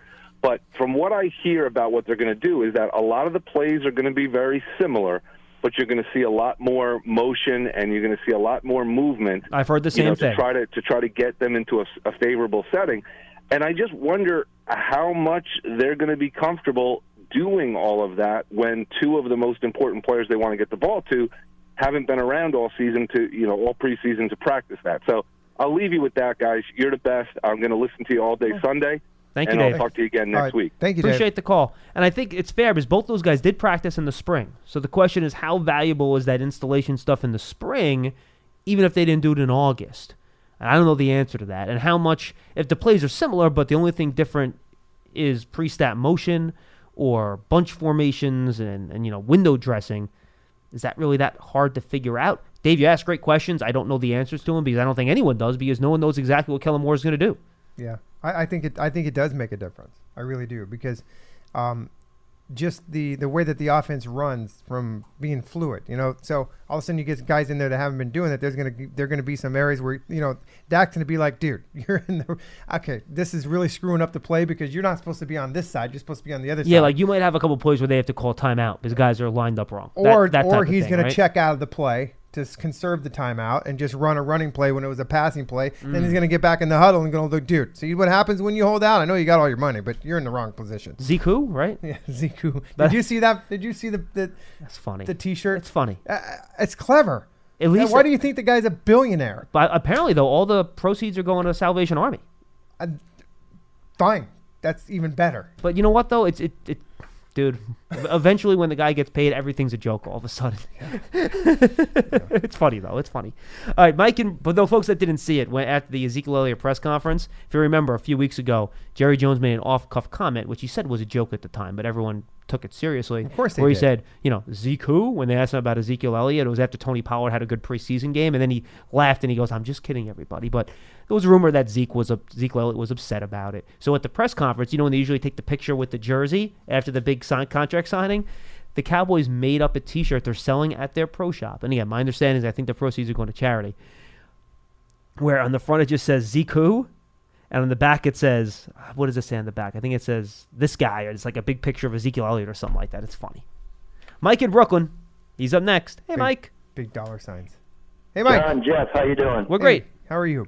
But from what I hear about what they're going to do is that a lot of the plays are going to be very similar, but you're going to see a lot more motion and you're going to see a lot more movement. I've heard the you same know, thing. to try to to try to get them into a, a favorable setting. And I just wonder how much they're going to be comfortable doing all of that when two of the most important players they want to get the ball to haven't been around all season to you know all preseason to practice that. So I'll leave you with that, guys. You're the best. I'm going to listen to you all day Sunday, Thank you, Dave. I'll talk to you again next right. week. Thank you, Dave. Appreciate the call. And I think it's fair because both those guys did practice in the spring. So the question is how valuable is that installation stuff in the spring, even if they didn't do it in August? And I don't know the answer to that. And how much, if the plays are similar, but the only thing different is pre stat motion or bunch formations and, and, you know, window dressing, is that really that hard to figure out? Dave, you ask great questions. I don't know the answers to them because I don't think anyone does because no one knows exactly what Kellen Moore is going to do. Yeah, I, I think it. I think it does make a difference. I really do because um, just the the way that the offense runs from being fluid. You know, so all of a sudden you get guys in there that haven't been doing that. There's gonna there gonna be some areas where you know Dak's gonna be like, dude, [LAUGHS] you're in the okay. This is really screwing up the play because you're not supposed to be on this side. You're supposed to be on the other Yeah, side. Yeah, like you might have a couple plays where they have to call timeout because guys are lined up wrong. Or that type or he's thing, going right? to check out of the play to conserve the timeout and just run a running play when it was a passing play. Then Mm. he's going to get back in the huddle and go, look, dude, see what happens when you hold out. I know you got all your money, but you're in the wrong position. Who, right? [LAUGHS] Yeah, Ziku. [LAUGHS] Did you see that? Did you see the the, That's funny. the T-shirt? It's funny. Uh, it's clever. At Uh, least, why do you think the guy's a billionaire? but apparently though, all the proceeds are going to Salvation Army. Fine, that's even better. But you know what though? It's it, it dude. eventually, when the guy gets paid, everything's a joke. All of a sudden, [LAUGHS] it's funny though. It's funny. All right, Mike and but though folks that didn't see it, when at the Ezekiel Elliott press conference, if you remember, a few weeks ago, Jerry Jones made an off-cuff comment, which he said was a joke at the time, but everyone took it seriously. Of course they where he did. said, you know, Zeke who? When they asked him about Ezekiel Elliott, it was after Tony Pollard had a good preseason game, and then he laughed and he goes, "I'm just kidding, everybody." But there was a rumor that Zeke was up, Zeke Elliott was upset about it. So at the press conference, you know, when they usually take the picture with the jersey after the big sign, contract signing, the Cowboys made up a T-shirt they're selling at their pro shop. And again, my understanding is I think the proceeds are going to charity. Where on the front it just says Zeke who? And on the back it says, what does it say on the back? I think it says this guy, or it's like a big picture of Ezekiel Elliott or something like that. It's funny. Mike in Brooklyn, he's up next. Hey, Big- Mike, Big dollar signs. Hey, Mike. John, Jeff, how you doing? we're Hey, great. How are you?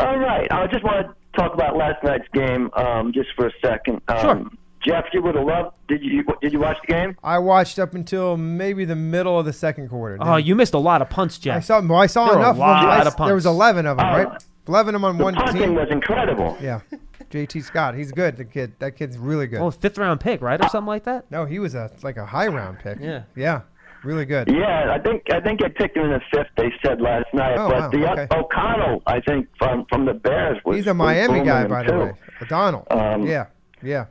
All right. I just want to talk about last night's game um, just for a second. Um, Sure. Jeff, you would have loved. Did you did you watch the game? I watched up until maybe the middle of the second quarter. Oh, you missed a lot of punts, Jeff. I saw. Well, I saw There were a enough. lot of them. Of punts. There was eleven of them, Oh. right? Eleven of them on The one punting team. was incredible. Yeah, JK Scott. He's good. The kid. That kid's really good. Oh, fifth round pick, right, or something like that. No, he was a like a high round pick. Yeah. Yeah. Really good. Yeah, I think I think they picked him in the fifth. They said last night, Oh, but wow, the okay. O'Connell, I think from from the Bears was He's a Miami guy, by the too. way. O'Donnell. Um, yeah. Yeah.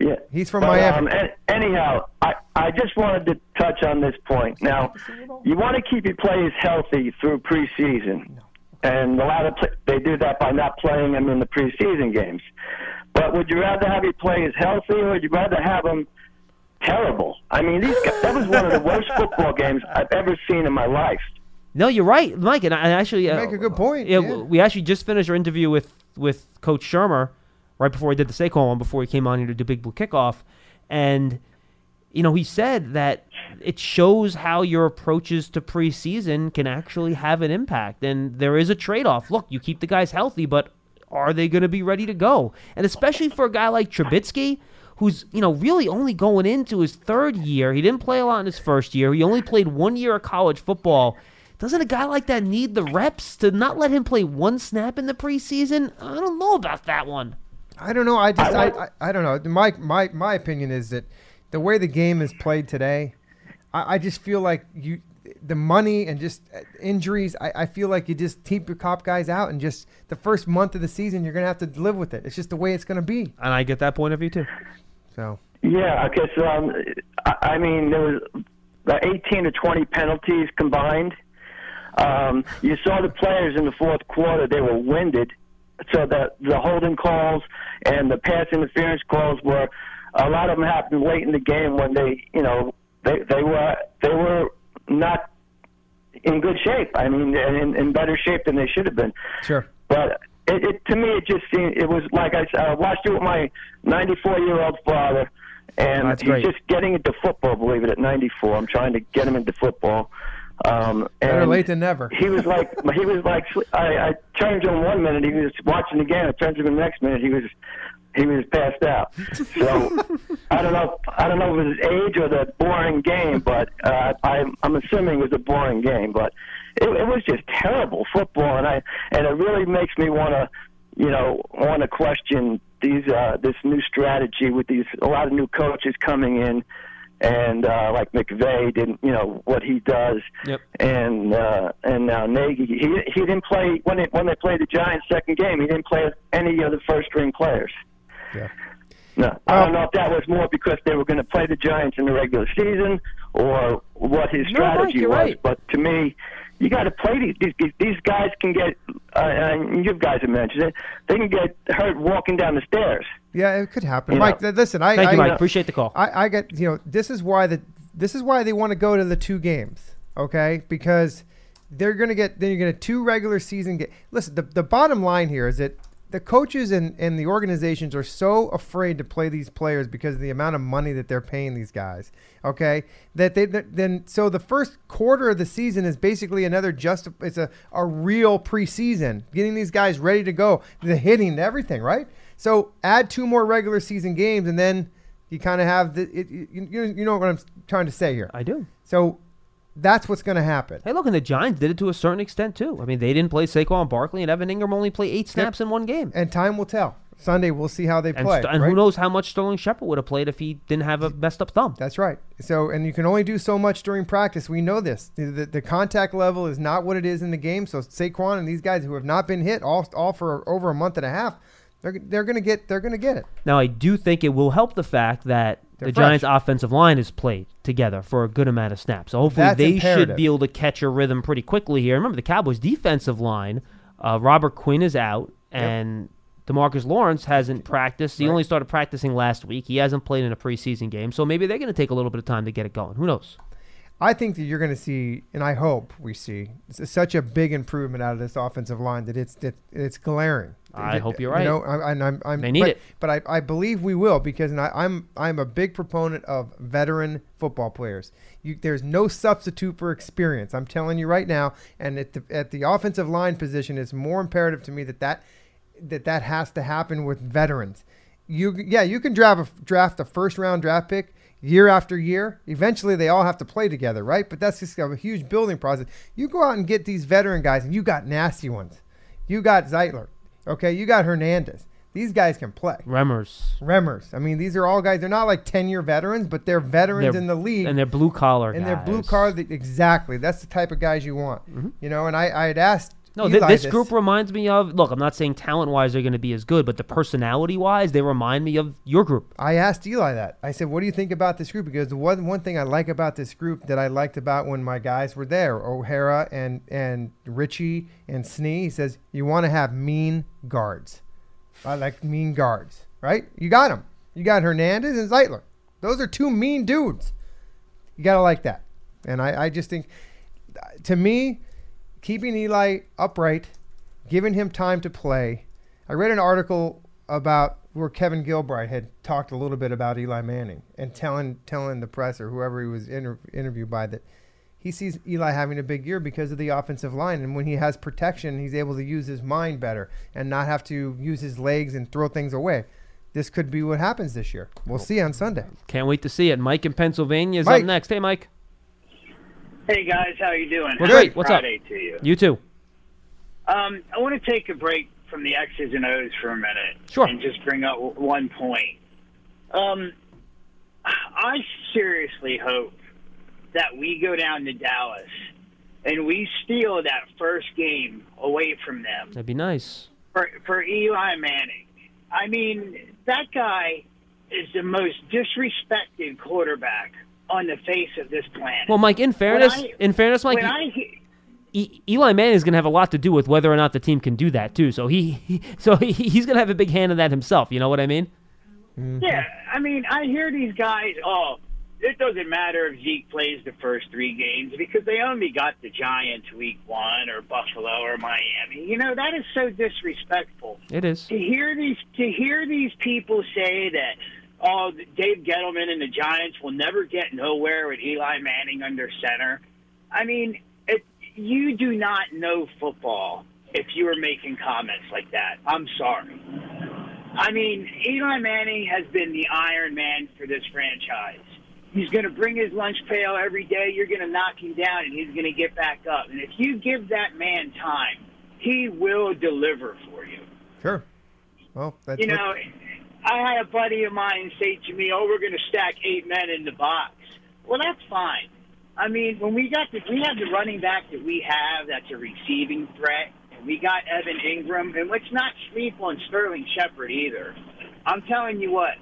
Yeah, He's from But, Miami. Um, an- anyhow, I, I just wanted to touch on this point. Now, you want to keep your players healthy through preseason, and a lot of they do that by not playing them in the preseason games. But would you rather have your players healthy, or would you rather have them terrible? I mean, these guys, that was one of the [LAUGHS] worst football games I've ever seen in my life. No, you're right, Mike. And I and actually uh, make a good point, Yeah, yeah. we actually just finished our interview with with Coach Shurmur right before we did the Saquon one, before he came on here to do Big Blue Kickoff, and you know he said that it shows how your approaches to preseason can actually have an impact, and there is a trade off. Look, you keep the guys healthy, but are they going to be ready to go? And especially for a guy like Trubisky. Who's you know really only going into his third year? He didn't play a lot in his first year. He only played one year of college football. Doesn't a guy like that need the reps to not let him play one snap in the preseason? I don't know about that one. I don't know. I just I, I, I don't know. My my my opinion is that the way the game is played today, I, I just feel like you the money and just uh, injuries. I, I feel like you just keep your cop guys out and just the first month of the season you're gonna have to live with it. It's just the way it's gonna be. And I get that point of view too. So Yeah, because um, I, mean there was about 18 to 20 penalties combined. Um, you saw the players in the fourth quarter; they were winded. So the the holding calls and the pass interference calls were a lot of them happened late in the game when they, you know, they they were they were not in good shape. I mean, in, in better shape than they should have been. sure. But it, it to me, it just seemed it was like I, I watched it with my 94 year old father, and That's he's great. just getting into football. Believe it, at 94, I'm trying to get him into football. Um, Better and late than never. He was like, [LAUGHS] he was like, I, I turned to him one minute, he was watching the game. I turned to him the next minute, he was, he was passed out. So [LAUGHS] I don't know, I don't know if it was his age or the boring game, but uh, I'm, I'm assuming it was a boring game. But it, it was just terrible football, and I, and it really makes me want to, you know, want to question these, uh, this new strategy with these a lot of new coaches coming in. And uh, like McVay didn't, you know what he does, Yep. and uh, and now Nagy, he he didn't play when it, when they played the Giants' second game. He didn't play any of the first string players. Yeah. No, I don't know if that was more because they were going to play the Giants in the regular season or what his No, Mike, strategy was. right. But to me, you got to play these, these. these- These guys can get, uh, and you guys have mentioned it. They can get hurt walking down the stairs. Yeah, it could happen. You Mike, know. listen, I Thank I, you, Mike. Appreciate the call. I, I get you know this is why the this is why they want to go to the two games, okay? Because they're gonna get then you're gonna two regular season get. Listen, the the bottom line here is that the coaches and and the organizations are so afraid to play these players because of the amount of money that they're paying these guys, okay? That they that- then so the first quarter of the season is basically another just it's a a real preseason, getting these guys ready to go, the hitting, everything, right? So add two more regular season games and then you kind of have the it, you, you you know what I'm trying to say here. I do. So that's what's going to happen. Hey, look, and the Giants did it to a certain extent too. I mean, they didn't play Saquon Barkley, and Evan Engram only play eight snaps in one game. And time will tell. Sunday we'll see how they And, play. st- and right? who knows how much Sterling Shepard would have played if he didn't have a messed up thumb. That's right. So, and you can only do so much during practice. We know this. The, the, the contact level is not what it is in the game. So Saquon and these guys who have not been hit all, all for over a month and a half, they're they're gonna get they're gonna get it. Now, I do think it will help the fact that They're the fresh. Giants' offensive line has played together for a good amount of snaps. So hopefully That's they imperative. should be able to catch a rhythm pretty quickly here. Remember, the Cowboys' defensive line, uh, Robert Quinn is out, and Demarcus Lawrence hasn't practiced. He Right. only started practicing last week. He hasn't played in a preseason game, so maybe they're going to take a little bit of time to get it going. Who knows? I think that you're going to see, and I hope we see, such a big improvement out of this offensive line that it's that it's glaring. I hope you're You right. know, I, and I'm, I'm, They need but, it. but I, I believe we will because and I, I'm I'm a big proponent of veteran football players. You, there's no substitute for experience. I'm telling you right now. And at the at the offensive line position, it's more imperative to me that that that that has to happen with veterans. You yeah, you can draft a, draft a first round draft pick year after year. Eventually, they all have to play together, right? But that's just a huge building process. You go out and get these veteran guys, and you got nasty ones. You got Zeitler, okay? You got Hernandez. These guys can play. Remmers. Remmers. I mean, these are all guys. They're not like ten year veterans, but they're veterans They're- in the league And they're blue collar and they're blue guys. card exactly that's the type of guys you want Mm-hmm. you know and i i had asked No, th- this group reminds me of. Look, I'm not saying talent wise they're going to be as good, but the personality wise, they remind me of your group. I asked Eli that. I said, "What do you think about this group?" Because the one one thing I like about this group that I liked about when my guys were there, O'Hara and and Richie and Snee, he says, "You want to have mean guards. I like mean guards, right? You got them. You got Hernandez and Zeitler. Those are two mean dudes. You gotta like that. And I, I just think, to me, keeping Eli upright, giving him time to play. I read an article about where Kevin Gilbride had talked a little bit about Eli Manning and telling telling the press or whoever he was inter- interviewed by that he sees Eli having a big year because of the offensive line and when he has protection he's able to use his mind better and not have to use his legs and throw things away. This could be what happens this year. We'll see on Sunday. Can't wait to see it. Mike in Pennsylvania is Mike. up next. Hey, Mike. Hey guys, how you doing? We're Happy great. What's up? Friday to you. You too. Um, I want to take a break from the X's and O's for a minute, Sure. and just bring up one point. Um, I seriously hope that we go down to Dallas and we steal that first game away from them That'd be nice. for for Eli Manning. I mean, that guy is the most disrespected quarterback on the face of this planet. Well, Mike, in fairness, I- in fairness, Mike, when I he- E- Eli Manning is going to have a lot to do with whether or not the team can do that too. So he, he so he, he's going to have a big hand in that himself. You know what I mean? Mm-hmm. Yeah, I mean, I hear these guys. Oh, it doesn't matter if Zeke plays the first three games because they only got the Giants week one or Buffalo or Miami. You know that is so disrespectful. It is. To hear these to hear these people say that. Oh, Dave Gettleman and the Giants will never get nowhere with Eli Manning under center. I mean, it, you do not know football if you are making comments like that. I'm sorry. I mean, Eli Manning has been the Iron Man for this franchise. He's going to bring his lunch pail every day. You're going to knock him down, and he's going to get back up. And if you give that man time, he will deliver for you. Sure. Well, that's You what- know, I had a buddy of mine say to me, "Oh, we're going to stack eight men in the box." Well, that's fine. I mean, when we got the, we have the running back that we have, that's a receiving threat. And we got Evan Engram, and let's not sleep on Sterling Shepard either. I'm telling you what,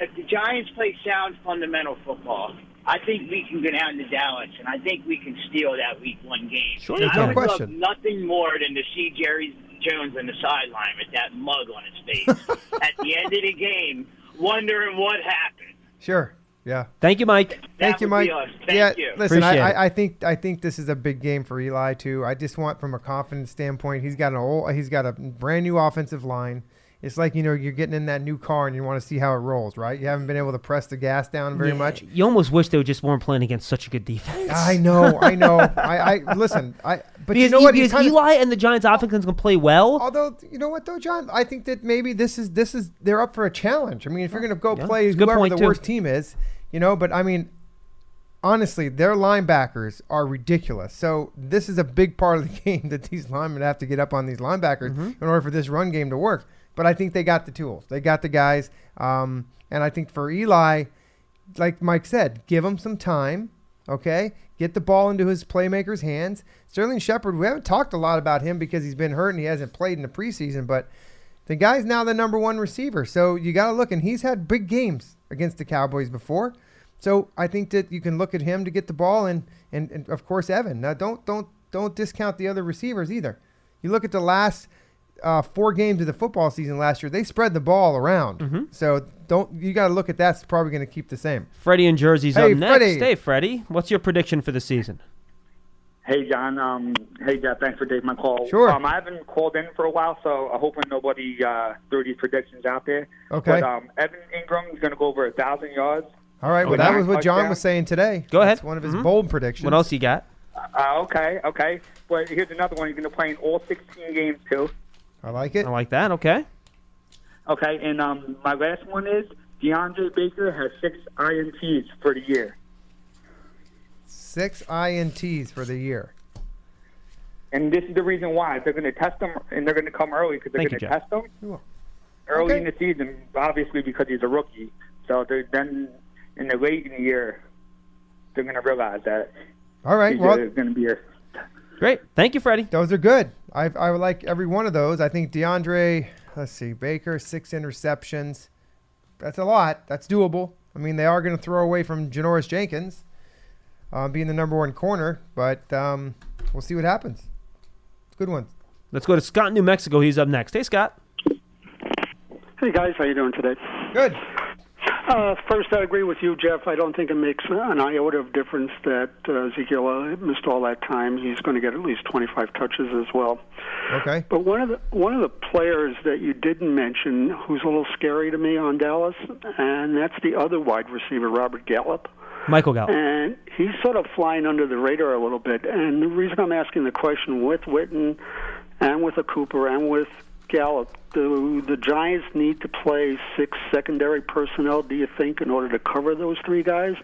if the Giants play sound fundamental football, I think we can go down to Dallas, and I think we can steal that Week One game. Sure I would No love nothing more than to see Jerry Jones on the sideline with that mug on his face [LAUGHS] at the end of the game, wondering what happened. Sure. Yeah. Thank you, Mike. Thank you, Mike. Thank yeah, you. listen, I, I, I think I think this is a big game for Eli too. I just want, from a confidence standpoint, he's got an old, he's got a brand new offensive line. It's like you know you're getting in that new car and you want to see how it rolls, right? You haven't been able to press the gas down very Yeah, much. You almost wish they just weren't playing against such a good defense. I know, I know. I, I listen. I but because you know what? Because kinda- Eli and the Giants' offense can play well. Although you know what though, John, I think that maybe this is this is they're up for a challenge. I mean, if you're going to go Yeah, play whoever the too. worst team is, you know, but I mean, honestly, their linebackers are ridiculous. So this is a big part of the [LAUGHS] game that these linemen have to get up on these linebackers Mm-hmm. in order for this run game to work. But I think they got the tools. They got the guys. Um, and I think for Eli, like Mike said, give him some time. Okay, get the ball into his playmakers' hands. Sterling Shepard, we haven't talked a lot about him because he's been hurt and he hasn't played in the preseason, but the guy's now the number one receiver. So you got to look, and he's had big games against the Cowboys before. So I think that you can look at him to get the ball, and and, and of course Evan. Now don't don't don't discount the other receivers either. You look at the last uh, four games of the football season last year; they spread the ball around. Mm-hmm. So don't you got to look at that's probably going to keep the same. Freddie and Jersey's Hey, up next. Freddie. Hey, Freddie, what's your prediction for the season? Hey, John. Um, hey, Jeff. Thanks for taking my call. Sure. Um, I haven't called in for a while, so I'm hoping nobody uh, threw these predictions out there. Okay. But um, Evan Engram is going to go over a thousand yards. All right. Well, that was what John Touchdown. was saying today. Go ahead. That's one of his Mhm. bold predictions. What else you got? Uh, okay, okay. But here's another one. He's going to play in all 16 games too. I like it. I like that. Okay. Okay, and um, my last one is DeAndre Baker has six INTs for the year. Six ints for the year. And this is the reason why. They're going to test him, and they're going to come early because they're going to test him Cool. early Okay. in the season, obviously because he's a rookie. So they're, then in the late in the year, they're going to realize that All right. he's Well, going to be a Great. Thank you, Freddie. those are good. I I would like every one of those. I think DeAndre, let's see, Baker six interceptions. That's a lot. That's doable. I mean, they are going to throw away from Janoris Jenkins, uh, being the number one corner, but um, we'll see what happens. Good ones. Let's go to Scott, New Mexico. He's up next. Hey, Scott. Hey guys, how you doing today? Good. Uh, first, I agree with you, Jeff. I don't think it makes an iota of difference that uh, Ezekiel uh, missed all that time. He's going to get at least 25 touches as well. Okay. But one of the one of the players that you didn't mention, who's a little scary to me on Dallas, and that's the other wide receiver, Robert Gallup. Michael Gallup. And he's sort of flying under the radar a little bit. And the reason I'm asking the question with Witten and with a Cooper and with Gallup, do the Giants need to play six secondary personnel, do you think, in order to cover those three guys?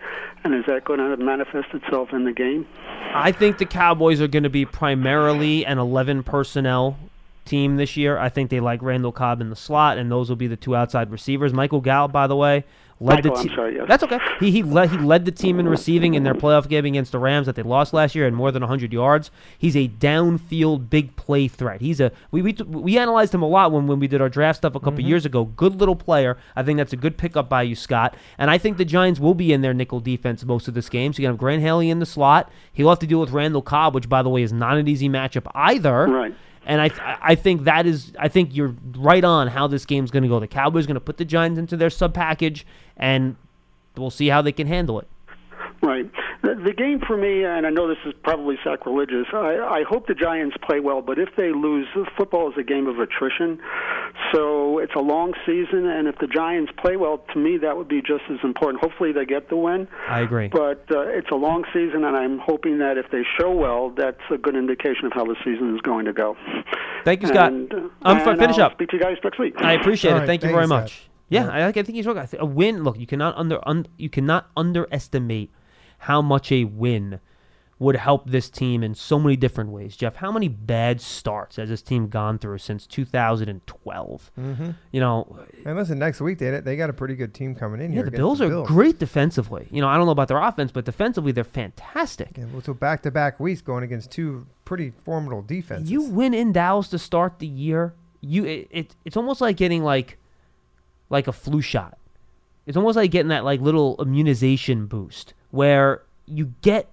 And is that going to manifest itself in the game? I think the Cowboys are going to be primarily an 11 personnel team this year. I think they like Randall Cobb in the slot, and those will be the two outside receivers. Michael Gallup, by the way, led Michael, the team. sorry, yes. That's okay. He he led he led the team in receiving in their playoff game against the Rams that they lost last year, and more than 100 yards. He's a downfield big play threat. He's a we we, we analyzed him a lot when when we did our draft stuff a couple mm-hmm. years ago. Good little player. I think that's a good pickup by you, Scott. And I think the Giants will be in their nickel defense most of this game. So you have Grant Haley in the slot. He'll have to deal with Randall Cobb, which by the way is not an easy matchup either. Right. And I, I think that is, I think you're right on how this game's going to go. The Cowboys going to put the Giants into their sub package, and we'll see how they can handle it. Right. The, the game for me, and I know this is probably sacrilegious, I, I hope the Giants play well, but if they lose, football is a game of attrition. So it's a long season, and if the Giants play well, to me, that would be just as important. Hopefully they get the win. I agree. But uh, it's a long season, and I'm hoping that if they show well, that's a good indication of how the season is going to go. Thank you, Scott. And, uh, I'm for and finish I'll up. Speak to you guys next week. I appreciate All it. right, Thank you very Scott. much. Yeah, I, like, I think he's right. A win. Look, you cannot under un, you cannot underestimate how much a win would help this team in so many different ways. Jeff, how many bad starts has this team gone through since 2012? Mm-hmm. You know, And listen, next week they they got a pretty good team coming in yeah, here. the Bills are Bills. great defensively. You know, I don't know about their offense, but defensively they're fantastic. Yeah, well, so back to back weeks going against two pretty formidable defenses. You win in Dallas to start the year. You it, it it's almost like getting like like a flu shot. It's almost like getting that like little immunization boost where you get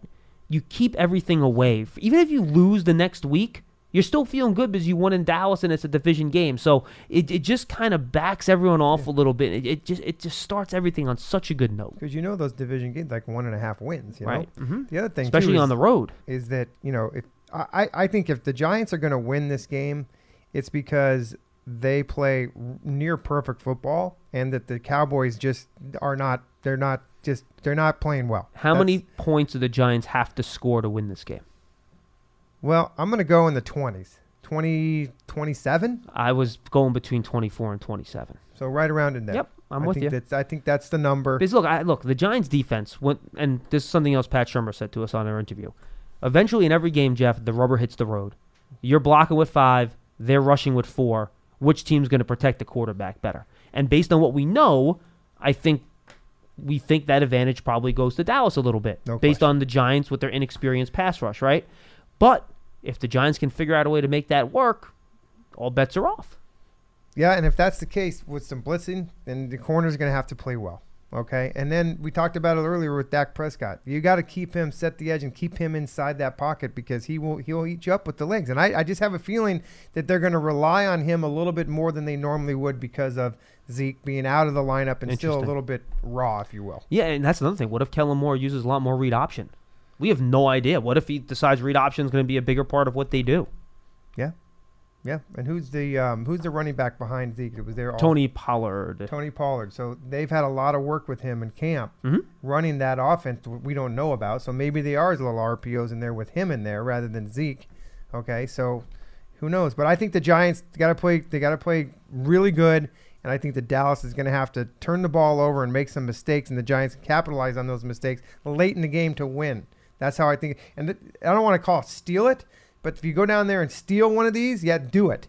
you keep everything away. Even if you lose the next week, you're still feeling good because you won in Dallas and it's a division game. So it, it just kind of backs everyone off a little bit. It, it just it just starts everything on such a good note, because you know those division games like one and a half wins. You know? right? hmm The other thing, Especially too, on the road. is that you know if I, I I think if the Giants are going to win this game, it's because they play near perfect football, and that the Cowboys just are not. They're not just. They're not playing well. How That's- many points do the Giants have to score to win this game? Well, I'm going to go in the 20s. 20, 27. I was going between 24 and 27. So right around in there. Yep, I'm I with think you. That's, I think that's the number. Because look, I, look, the Giants' defense went, and this is something else Pat Shurmur said to us on our interview. Eventually, in every game, Jeff, the rubber hits the road. You're blocking with five, they're rushing with four. Which team's going to protect the quarterback better? And based on what we know, I think we think that advantage probably goes to Dallas a little bit, No based question. on the Giants with their inexperienced pass rush, right? But if the Giants can figure out a way to make that work, all bets are off. Yeah, and if that's the case with some blitzing, then the corner's going to have to play well. Okay, and then we talked about it earlier with Dak Prescott. You got to keep him set the edge and keep him inside that pocket because he will he'll eat you up with the legs. And I, I just have a feeling that they're going to rely on him a little bit more than they normally would because of Zeke being out of the lineup and still a little bit raw, if you will. Yeah, and that's another thing. What if Kellen Moore uses a lot more read option? We have no idea. What if he decides read option is going to be a bigger part of what they do? Yeah. And who's the um, who's the running back behind Zeke? It was there. all- Tony Pollard. Tony Pollard. So they've had a lot of work with him in camp, Mhm. running that offense we don't know about. So maybe they are little RPOs in there with him in there rather than Zeke. Okay, so who knows? But I think the Giants got to play. They got to play really good, and I think the Dallas is going to have to turn the ball over and make some mistakes, and the Giants capitalize on those mistakes late in the game to win. That's how I think. And th- I don't want to call it steal it, but if you go down there and steal one of these, yeah, do it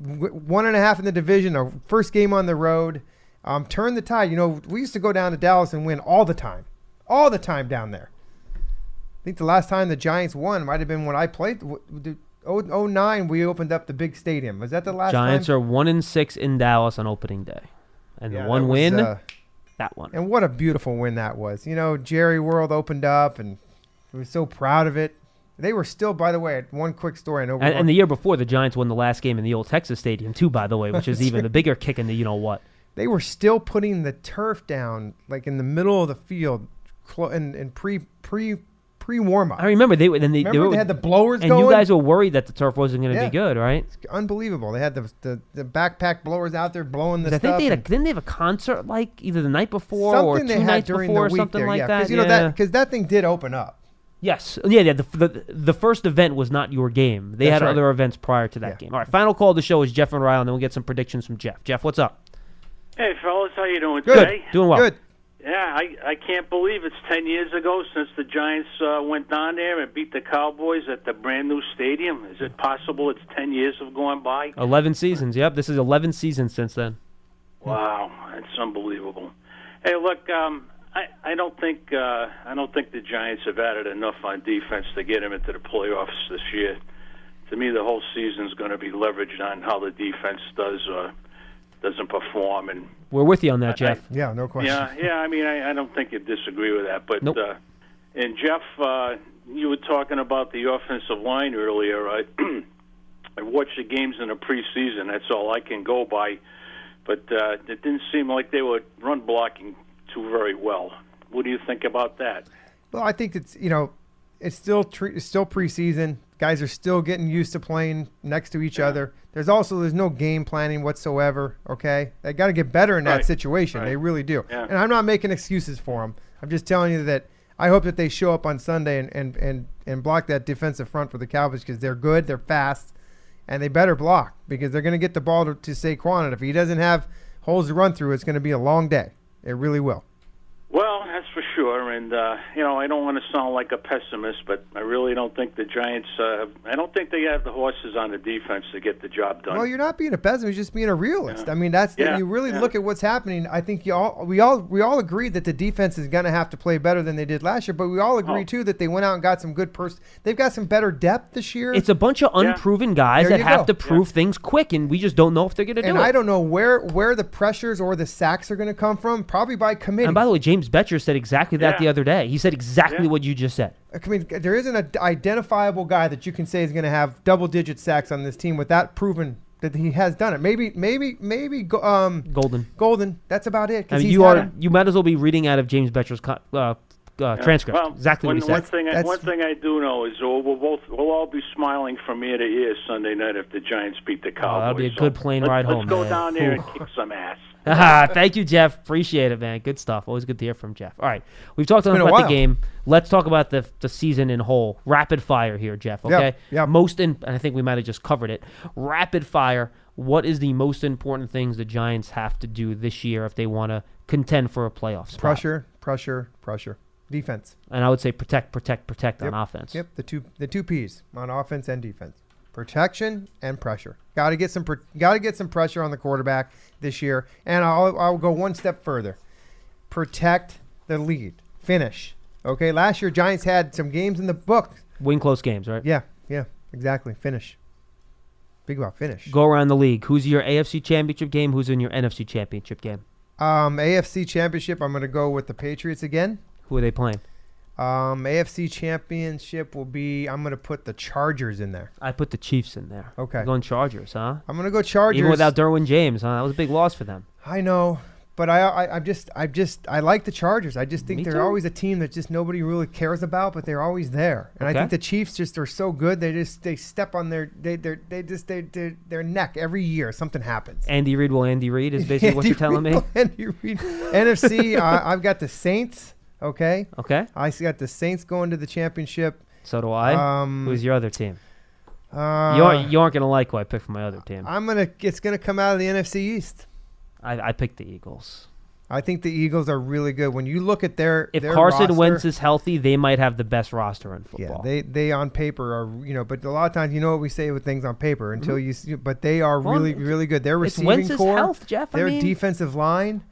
one and a half in the division, a first game on the road. Um, turn the tide. You know, we used to go down to Dallas and win all the time, all the time down there. I think the last time the Giants won might have been when I played. Oh, oh nine, we opened up the big stadium. Was that the last time? Giants time? are one and six in Dallas on opening day, and Yeah, the one that was, win, uh, that one. and what a beautiful win that was. You know, Jerry World opened up, and we were so proud of it. They were still, by the way, one quick story. And, and the year before, the Giants won the last game in the old Texas Stadium too. By the way, which [LAUGHS] is even the bigger kick in the you know what. they were still putting the turf down, like in the middle of the field, clo- in, in pre pre pre warm up. I remember they then they, Remember were, they had the blowers and going. you guys were worried that the turf wasn't going to Yeah. be good, right? Unbelievable. They had the, the the backpack blowers out there blowing the. I think stuff. they had a, didn't they have a concert like either the night before something or two they had nights during before or something there, like yeah, that. you know yeah. that because that thing did open up. Yes. Yeah, yeah. The, the the first event was not your game. They That's had right. other events prior to that Yeah. game. All right. Final call of the show is Jeff and Ryle, and then we'll get some predictions from Jeff. Jeff, what's up? Hey, fellas, how you doing Good. today? Doing well. Good. Yeah, I I can't believe it's ten years ago since the Giants uh, went down there and beat the Cowboys at the brand new stadium. Is it possible it's ten years have gone by? Eleven seasons. Yep. This is eleven seasons since then. Wow, that's unbelievable. Hey, look, um, I I don't think uh, I don't think the Giants have added enough on defense to get them into the playoffs this year. To me, the whole season's going to be leveraged on how the defense does uh, doesn't perform and We're with you on that, Jeff. Yeah, no question. Yeah, yeah. I mean, I, I don't think you disagree with that. But Nope. uh, and Jeff, uh, you were talking about the offensive line earlier. I [CLEARS THROAT] I watched the games in the preseason. That's all I can go by. But uh, it didn't seem like they were run blocking too very well. What do you think about that? Well, I think it's you know, it's still tre- it's still preseason. Guys are still getting used to playing next to each other. There's also there's no game planning whatsoever. Okay, they got to get better in that Right. situation. They really do. Yeah. And I'm not making excuses for them. I'm just telling you that I hope that they show up on Sunday and and and, and block that defensive front for the Cowboys because they're good, they're fast, and they better block because they're going to get the ball to, to Saquon. And if he doesn't have holes to run through, it's going to be a long day. It really will. Well, that's for sure. And uh, you know, I don't want to sound like a pessimist, but I really don't think the Giants. Uh, I don't think they have the horses on the defense to get the job done. Well, you're not being a pessimist; you're just being a realist. I mean, that's the, Yeah, you really yeah. look at what's happening. I think you all we all we all agree that the defense is going to have to play better than they did last year, but we all agree Oh. too that they went out and got some good person. They've got some better depth this year. It's a bunch of unproven guys There that have go. to prove things quick, and we just don't know if they're going to do and it. I don't know where where the pressures or the sacks are going to come from. Probably by committee. and by the way, James Bettcher said exactly that Yeah. the other day. He said exactly Yeah. what you just said. I mean, there isn't an identifiable guy that you can say is going to have double digit sacks on this team without proven that he has done it. Maybe, maybe, maybe um, Golden. Golden. That's about it. I mean, he's you are a- you might as well be reading out of James Bettcher's co- uh, uh, Yeah. transcript. Well, exactly one, what he one said. thing, I, one thing I do know is we'll, we'll both we'll all be smiling from ear to ear Sunday night if the Giants beat the Cowboys. Oh, that'll be a So good plane let's, ride let's home, go man. down there Ooh. and kick some ass. [LAUGHS] Thank you, Jeff. Appreciate it, man. Good stuff. Always good to hear from Jeff. All right, we've talked enough been a about the game. Let's talk about the the season in whole. Rapid fire here, Jeff. Okay. yeah. Most in, and I think we might have just covered it. Rapid fire. What is the most important things the Giants have to do this year if they want to contend for a playoff spot? pressure, pressure, pressure. Defense. And I would say protect, protect, protect Yep. on offense. Yep, the two the two P's on offense and defense. Protection and pressure. Got to get some got to get some pressure on the quarterback this year. And I'll I'll go one step further. Protect the lead. Finish. Okay, last year Giants had some games in the book. Win close games, right? Yeah, yeah, exactly. Finish. Big about finish. Go around the league. Who's your AFC Championship game? Who's in your NFC Championship game? Um, AFC Championship. I'm going to go with the Patriots again. Who are they playing? Um, AFC Championship will be. I'm going to put the Chargers in there. I put the Chiefs in there. Okay. You're going Chargers, huh? I'm going to go Chargers. Even without Derwin James, huh? That was a big loss for them. I know, but I, I, I'm just, I just, I like the Chargers. I just think Me they're too. always a team that just nobody really cares about, but they're always there. And I think the Chiefs just are so good. They just, they step on their, they, they, they just, they, they, their neck every year. Something happens. Andy Reid will Andy Reid is basically [LAUGHS] what you're telling me. Andy Reid. [LAUGHS] NFC, I've got the Saints. Okay, Okay. I got the Saints going to the championship. So do I. Um, Who's your other team? Uh, you aren't you aren't gonna like who I picked for my other team. I'm gonna. It's gonna come out of the NFC East. I, I picked the Eagles. I think the Eagles are really good. When you look at their If their Carson roster, Wentz is healthy, they might have the best roster in football. Yeah, they they on paper are you know, but a lot of times you know what we say with things on paper until you see, but they are Mm-hmm. Well, really really good. Their receiving corps, health, Jeff. I their mean- defensive line,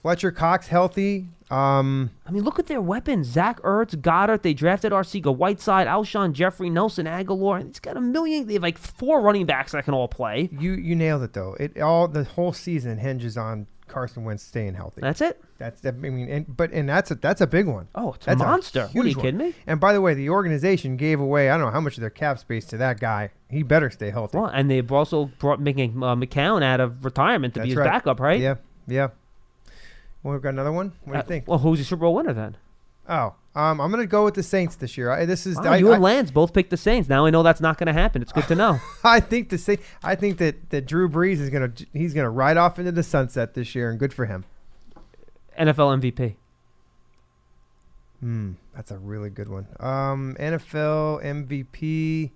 Fletcher Cox healthy. Um, I mean, look at their weapons: Zach Ertz, Goedert. They drafted Arcega Whiteside, Alshon Jeffery, Nelson Agholor. It's got a million. They have like four running backs that can all play. you you nailed it though. It all the whole season hinges on Carson Wentz staying healthy. That's it. That's I mean, and, but and that's a that's a big one. Oh, it's a That's monster. What are you huge one. kidding me? And by the way, the organization gave away I don't know how much of their cap space to that guy. He better stay healthy. Well, and they've also brought making uh, McCown out of retirement to be his right. backup, right? Yeah, yeah. Well, we've got another one. What do Uh, you think? Well, who's the Super Bowl winner then? Oh, um, I'm gonna go with the Saints this year. I, this is Wow, I, you I, and Lance both picked the Saints. Now I know that's not going to happen. It's good to know. [LAUGHS] I think the Sa- I think that, that Drew Brees is gonna he's gonna ride off into the sunset this year, and good for him. NFL MVP. Hmm, that's a really good one. Um, NFL MVP.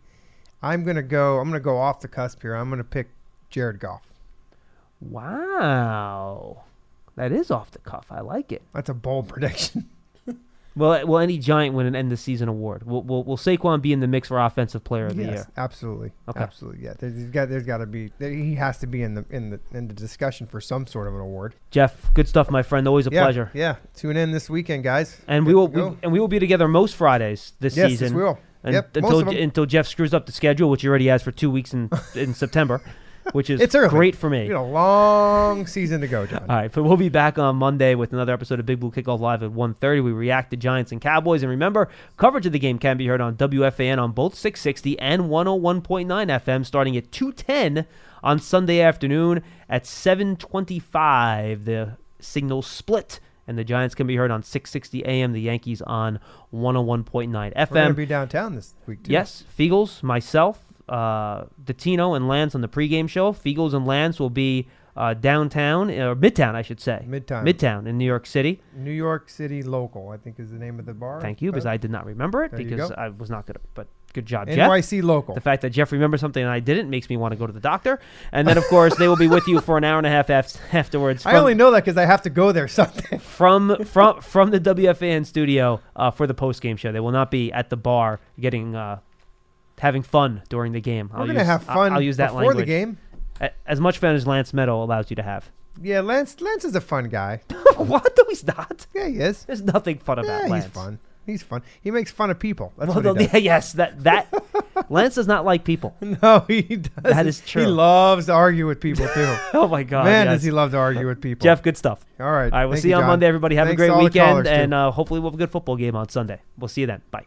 I'm gonna go. I'm gonna go off the cusp here. I'm gonna pick Jared Goff. Wow, that is off the cuff. I like it. That's a bold [LAUGHS] prediction. Well, uh, will any Giant win an end the season award? Will, will Will Saquon be in the mix for Offensive Player of the yes, Year? absolutely. Okay. absolutely. Yeah, there's got there's got to be he has to be in the in the in the discussion for some sort of an award. Jeff, good stuff, my friend. Always a yeah, pleasure. Yeah, tune in this weekend, guys. And we will we, and we will be together most Fridays this Yes, season. yes, we will. Yep, until until Jeff screws up the schedule, which he already has for two weeks in in September, [LAUGHS] which is It's early. great for me. We got a long season to go, John. All right, but we'll be back on Monday with another episode of Big Blue Kickoff Live at 1.30. We react to Giants and Cowboys. And remember, coverage of the game can be heard on WFAN on both 660 and 101.9 FM starting at 2.10 on Sunday afternoon. At 7.25, the signal split. And the Giants can be heard on 660 AM, the Yankees on 101.9 We're gonna FM. be downtown this week too. Yes, Feagles, myself, uh, Datino, and Lance on the pregame show. Feagles and Lance will be uh, downtown, or Midtown, I should say. Midtown. Midtown in New York City. New York City local, I think is the name of the bar. Thank you, because I did not remember it There because. I was not good. But good job, Jeff. NYC local. The fact that Jeff remembers something and I didn't makes me want to go to the doctor. And then, of course, they will be with you for an hour and a half af- [LAUGHS] afterwards. I only know that because I have to go there [LAUGHS] Sunday. from from from the WFAN studio uh, for the post game show. They will not be at the bar getting uh, having fun during the game. We're I'll gonna use- have I'll- fun I'll, use that before the game. As much fun as Lance Medow allows you to have. Yeah, Lance. Lance is a fun guy. [LAUGHS] what? No, he's not. Yeah, he is. There's nothing fun about Yeah, Lance. he's fun. He's fun. He makes fun of people. That's Well, what he does. [LAUGHS] yes, that that [LAUGHS] Lance does not like people. No, he does. That is true. He loves to argue with people too. Oh my God, Man, yes. does he love to argue with people. Jeff, good stuff. All right. All right, we'll Thank see you on John. Monday, everybody. Have Thanks a great weekend, and uh, hopefully we'll have a good football game on Sunday. We'll see you then. Bye.